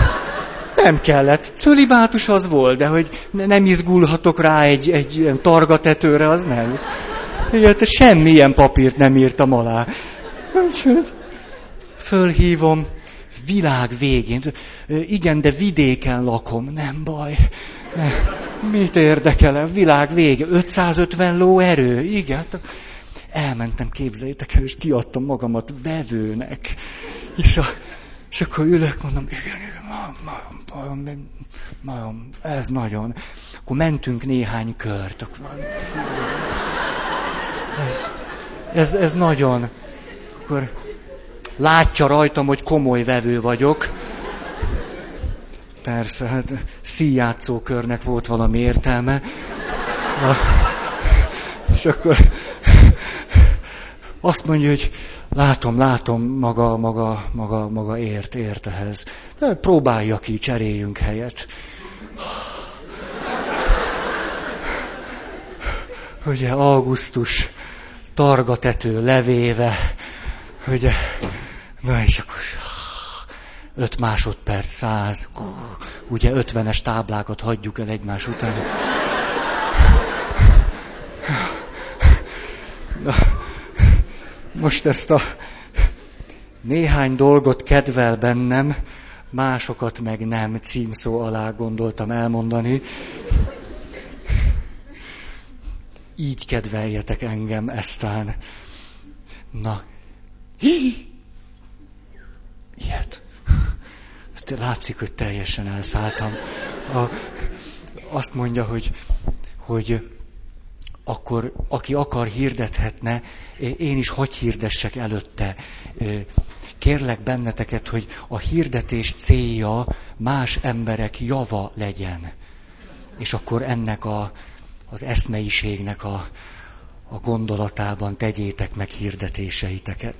Speaker 1: Nem kellett. Cölibátus az volt, de hogy nem izgulhatok rá egy, egy ilyen targatetőre, az nem. Igen, semmilyen papírt nem írtam alá. Úgyhogy fölhívom, világ végén. Igen, de vidéken lakom, nem baj. Nem. Mit érdekel? Világ vége. 550 ló erő. Igen. Elmentem, képzeljétek el, és kiadtam magamat vevőnek. És, a, és akkor ülök, mondom, igen, igen, nagyon, nagyon, ez nagyon. Akkor mentünk néhány kört. Ez, ez, ez nagyon. Akkor látja rajtam, hogy komoly vevő vagyok. Persze, hát szíjátszókörnek volt valami értelme. Na, és akkor azt mondja, hogy látom, látom, maga, maga, maga, maga ért, ért ehhez. De próbálja ki, cseréljünk helyet. Ugye, augusztus, targatető levéve, ugye, na és akkor öt másodperc, száz, ugye ötvenes táblákat hagyjuk el egymás után. Na, most ezt a néhány dolgot kedvel bennem, másokat meg nem címszó alá gondoltam elmondani. Így kedveljetek engem eztán. Na, hi! Ilyet. Látszik, hogy teljesen elszálltam. A, azt mondja, hogy, hogy akkor aki akar, hirdethetne, én is hogy hirdessek előtte. Kérlek benneteket, hogy a hirdetés célja más emberek java legyen. És akkor ennek a, az eszmeiségnek a, a gondolatában tegyétek meg hirdetéseiteket.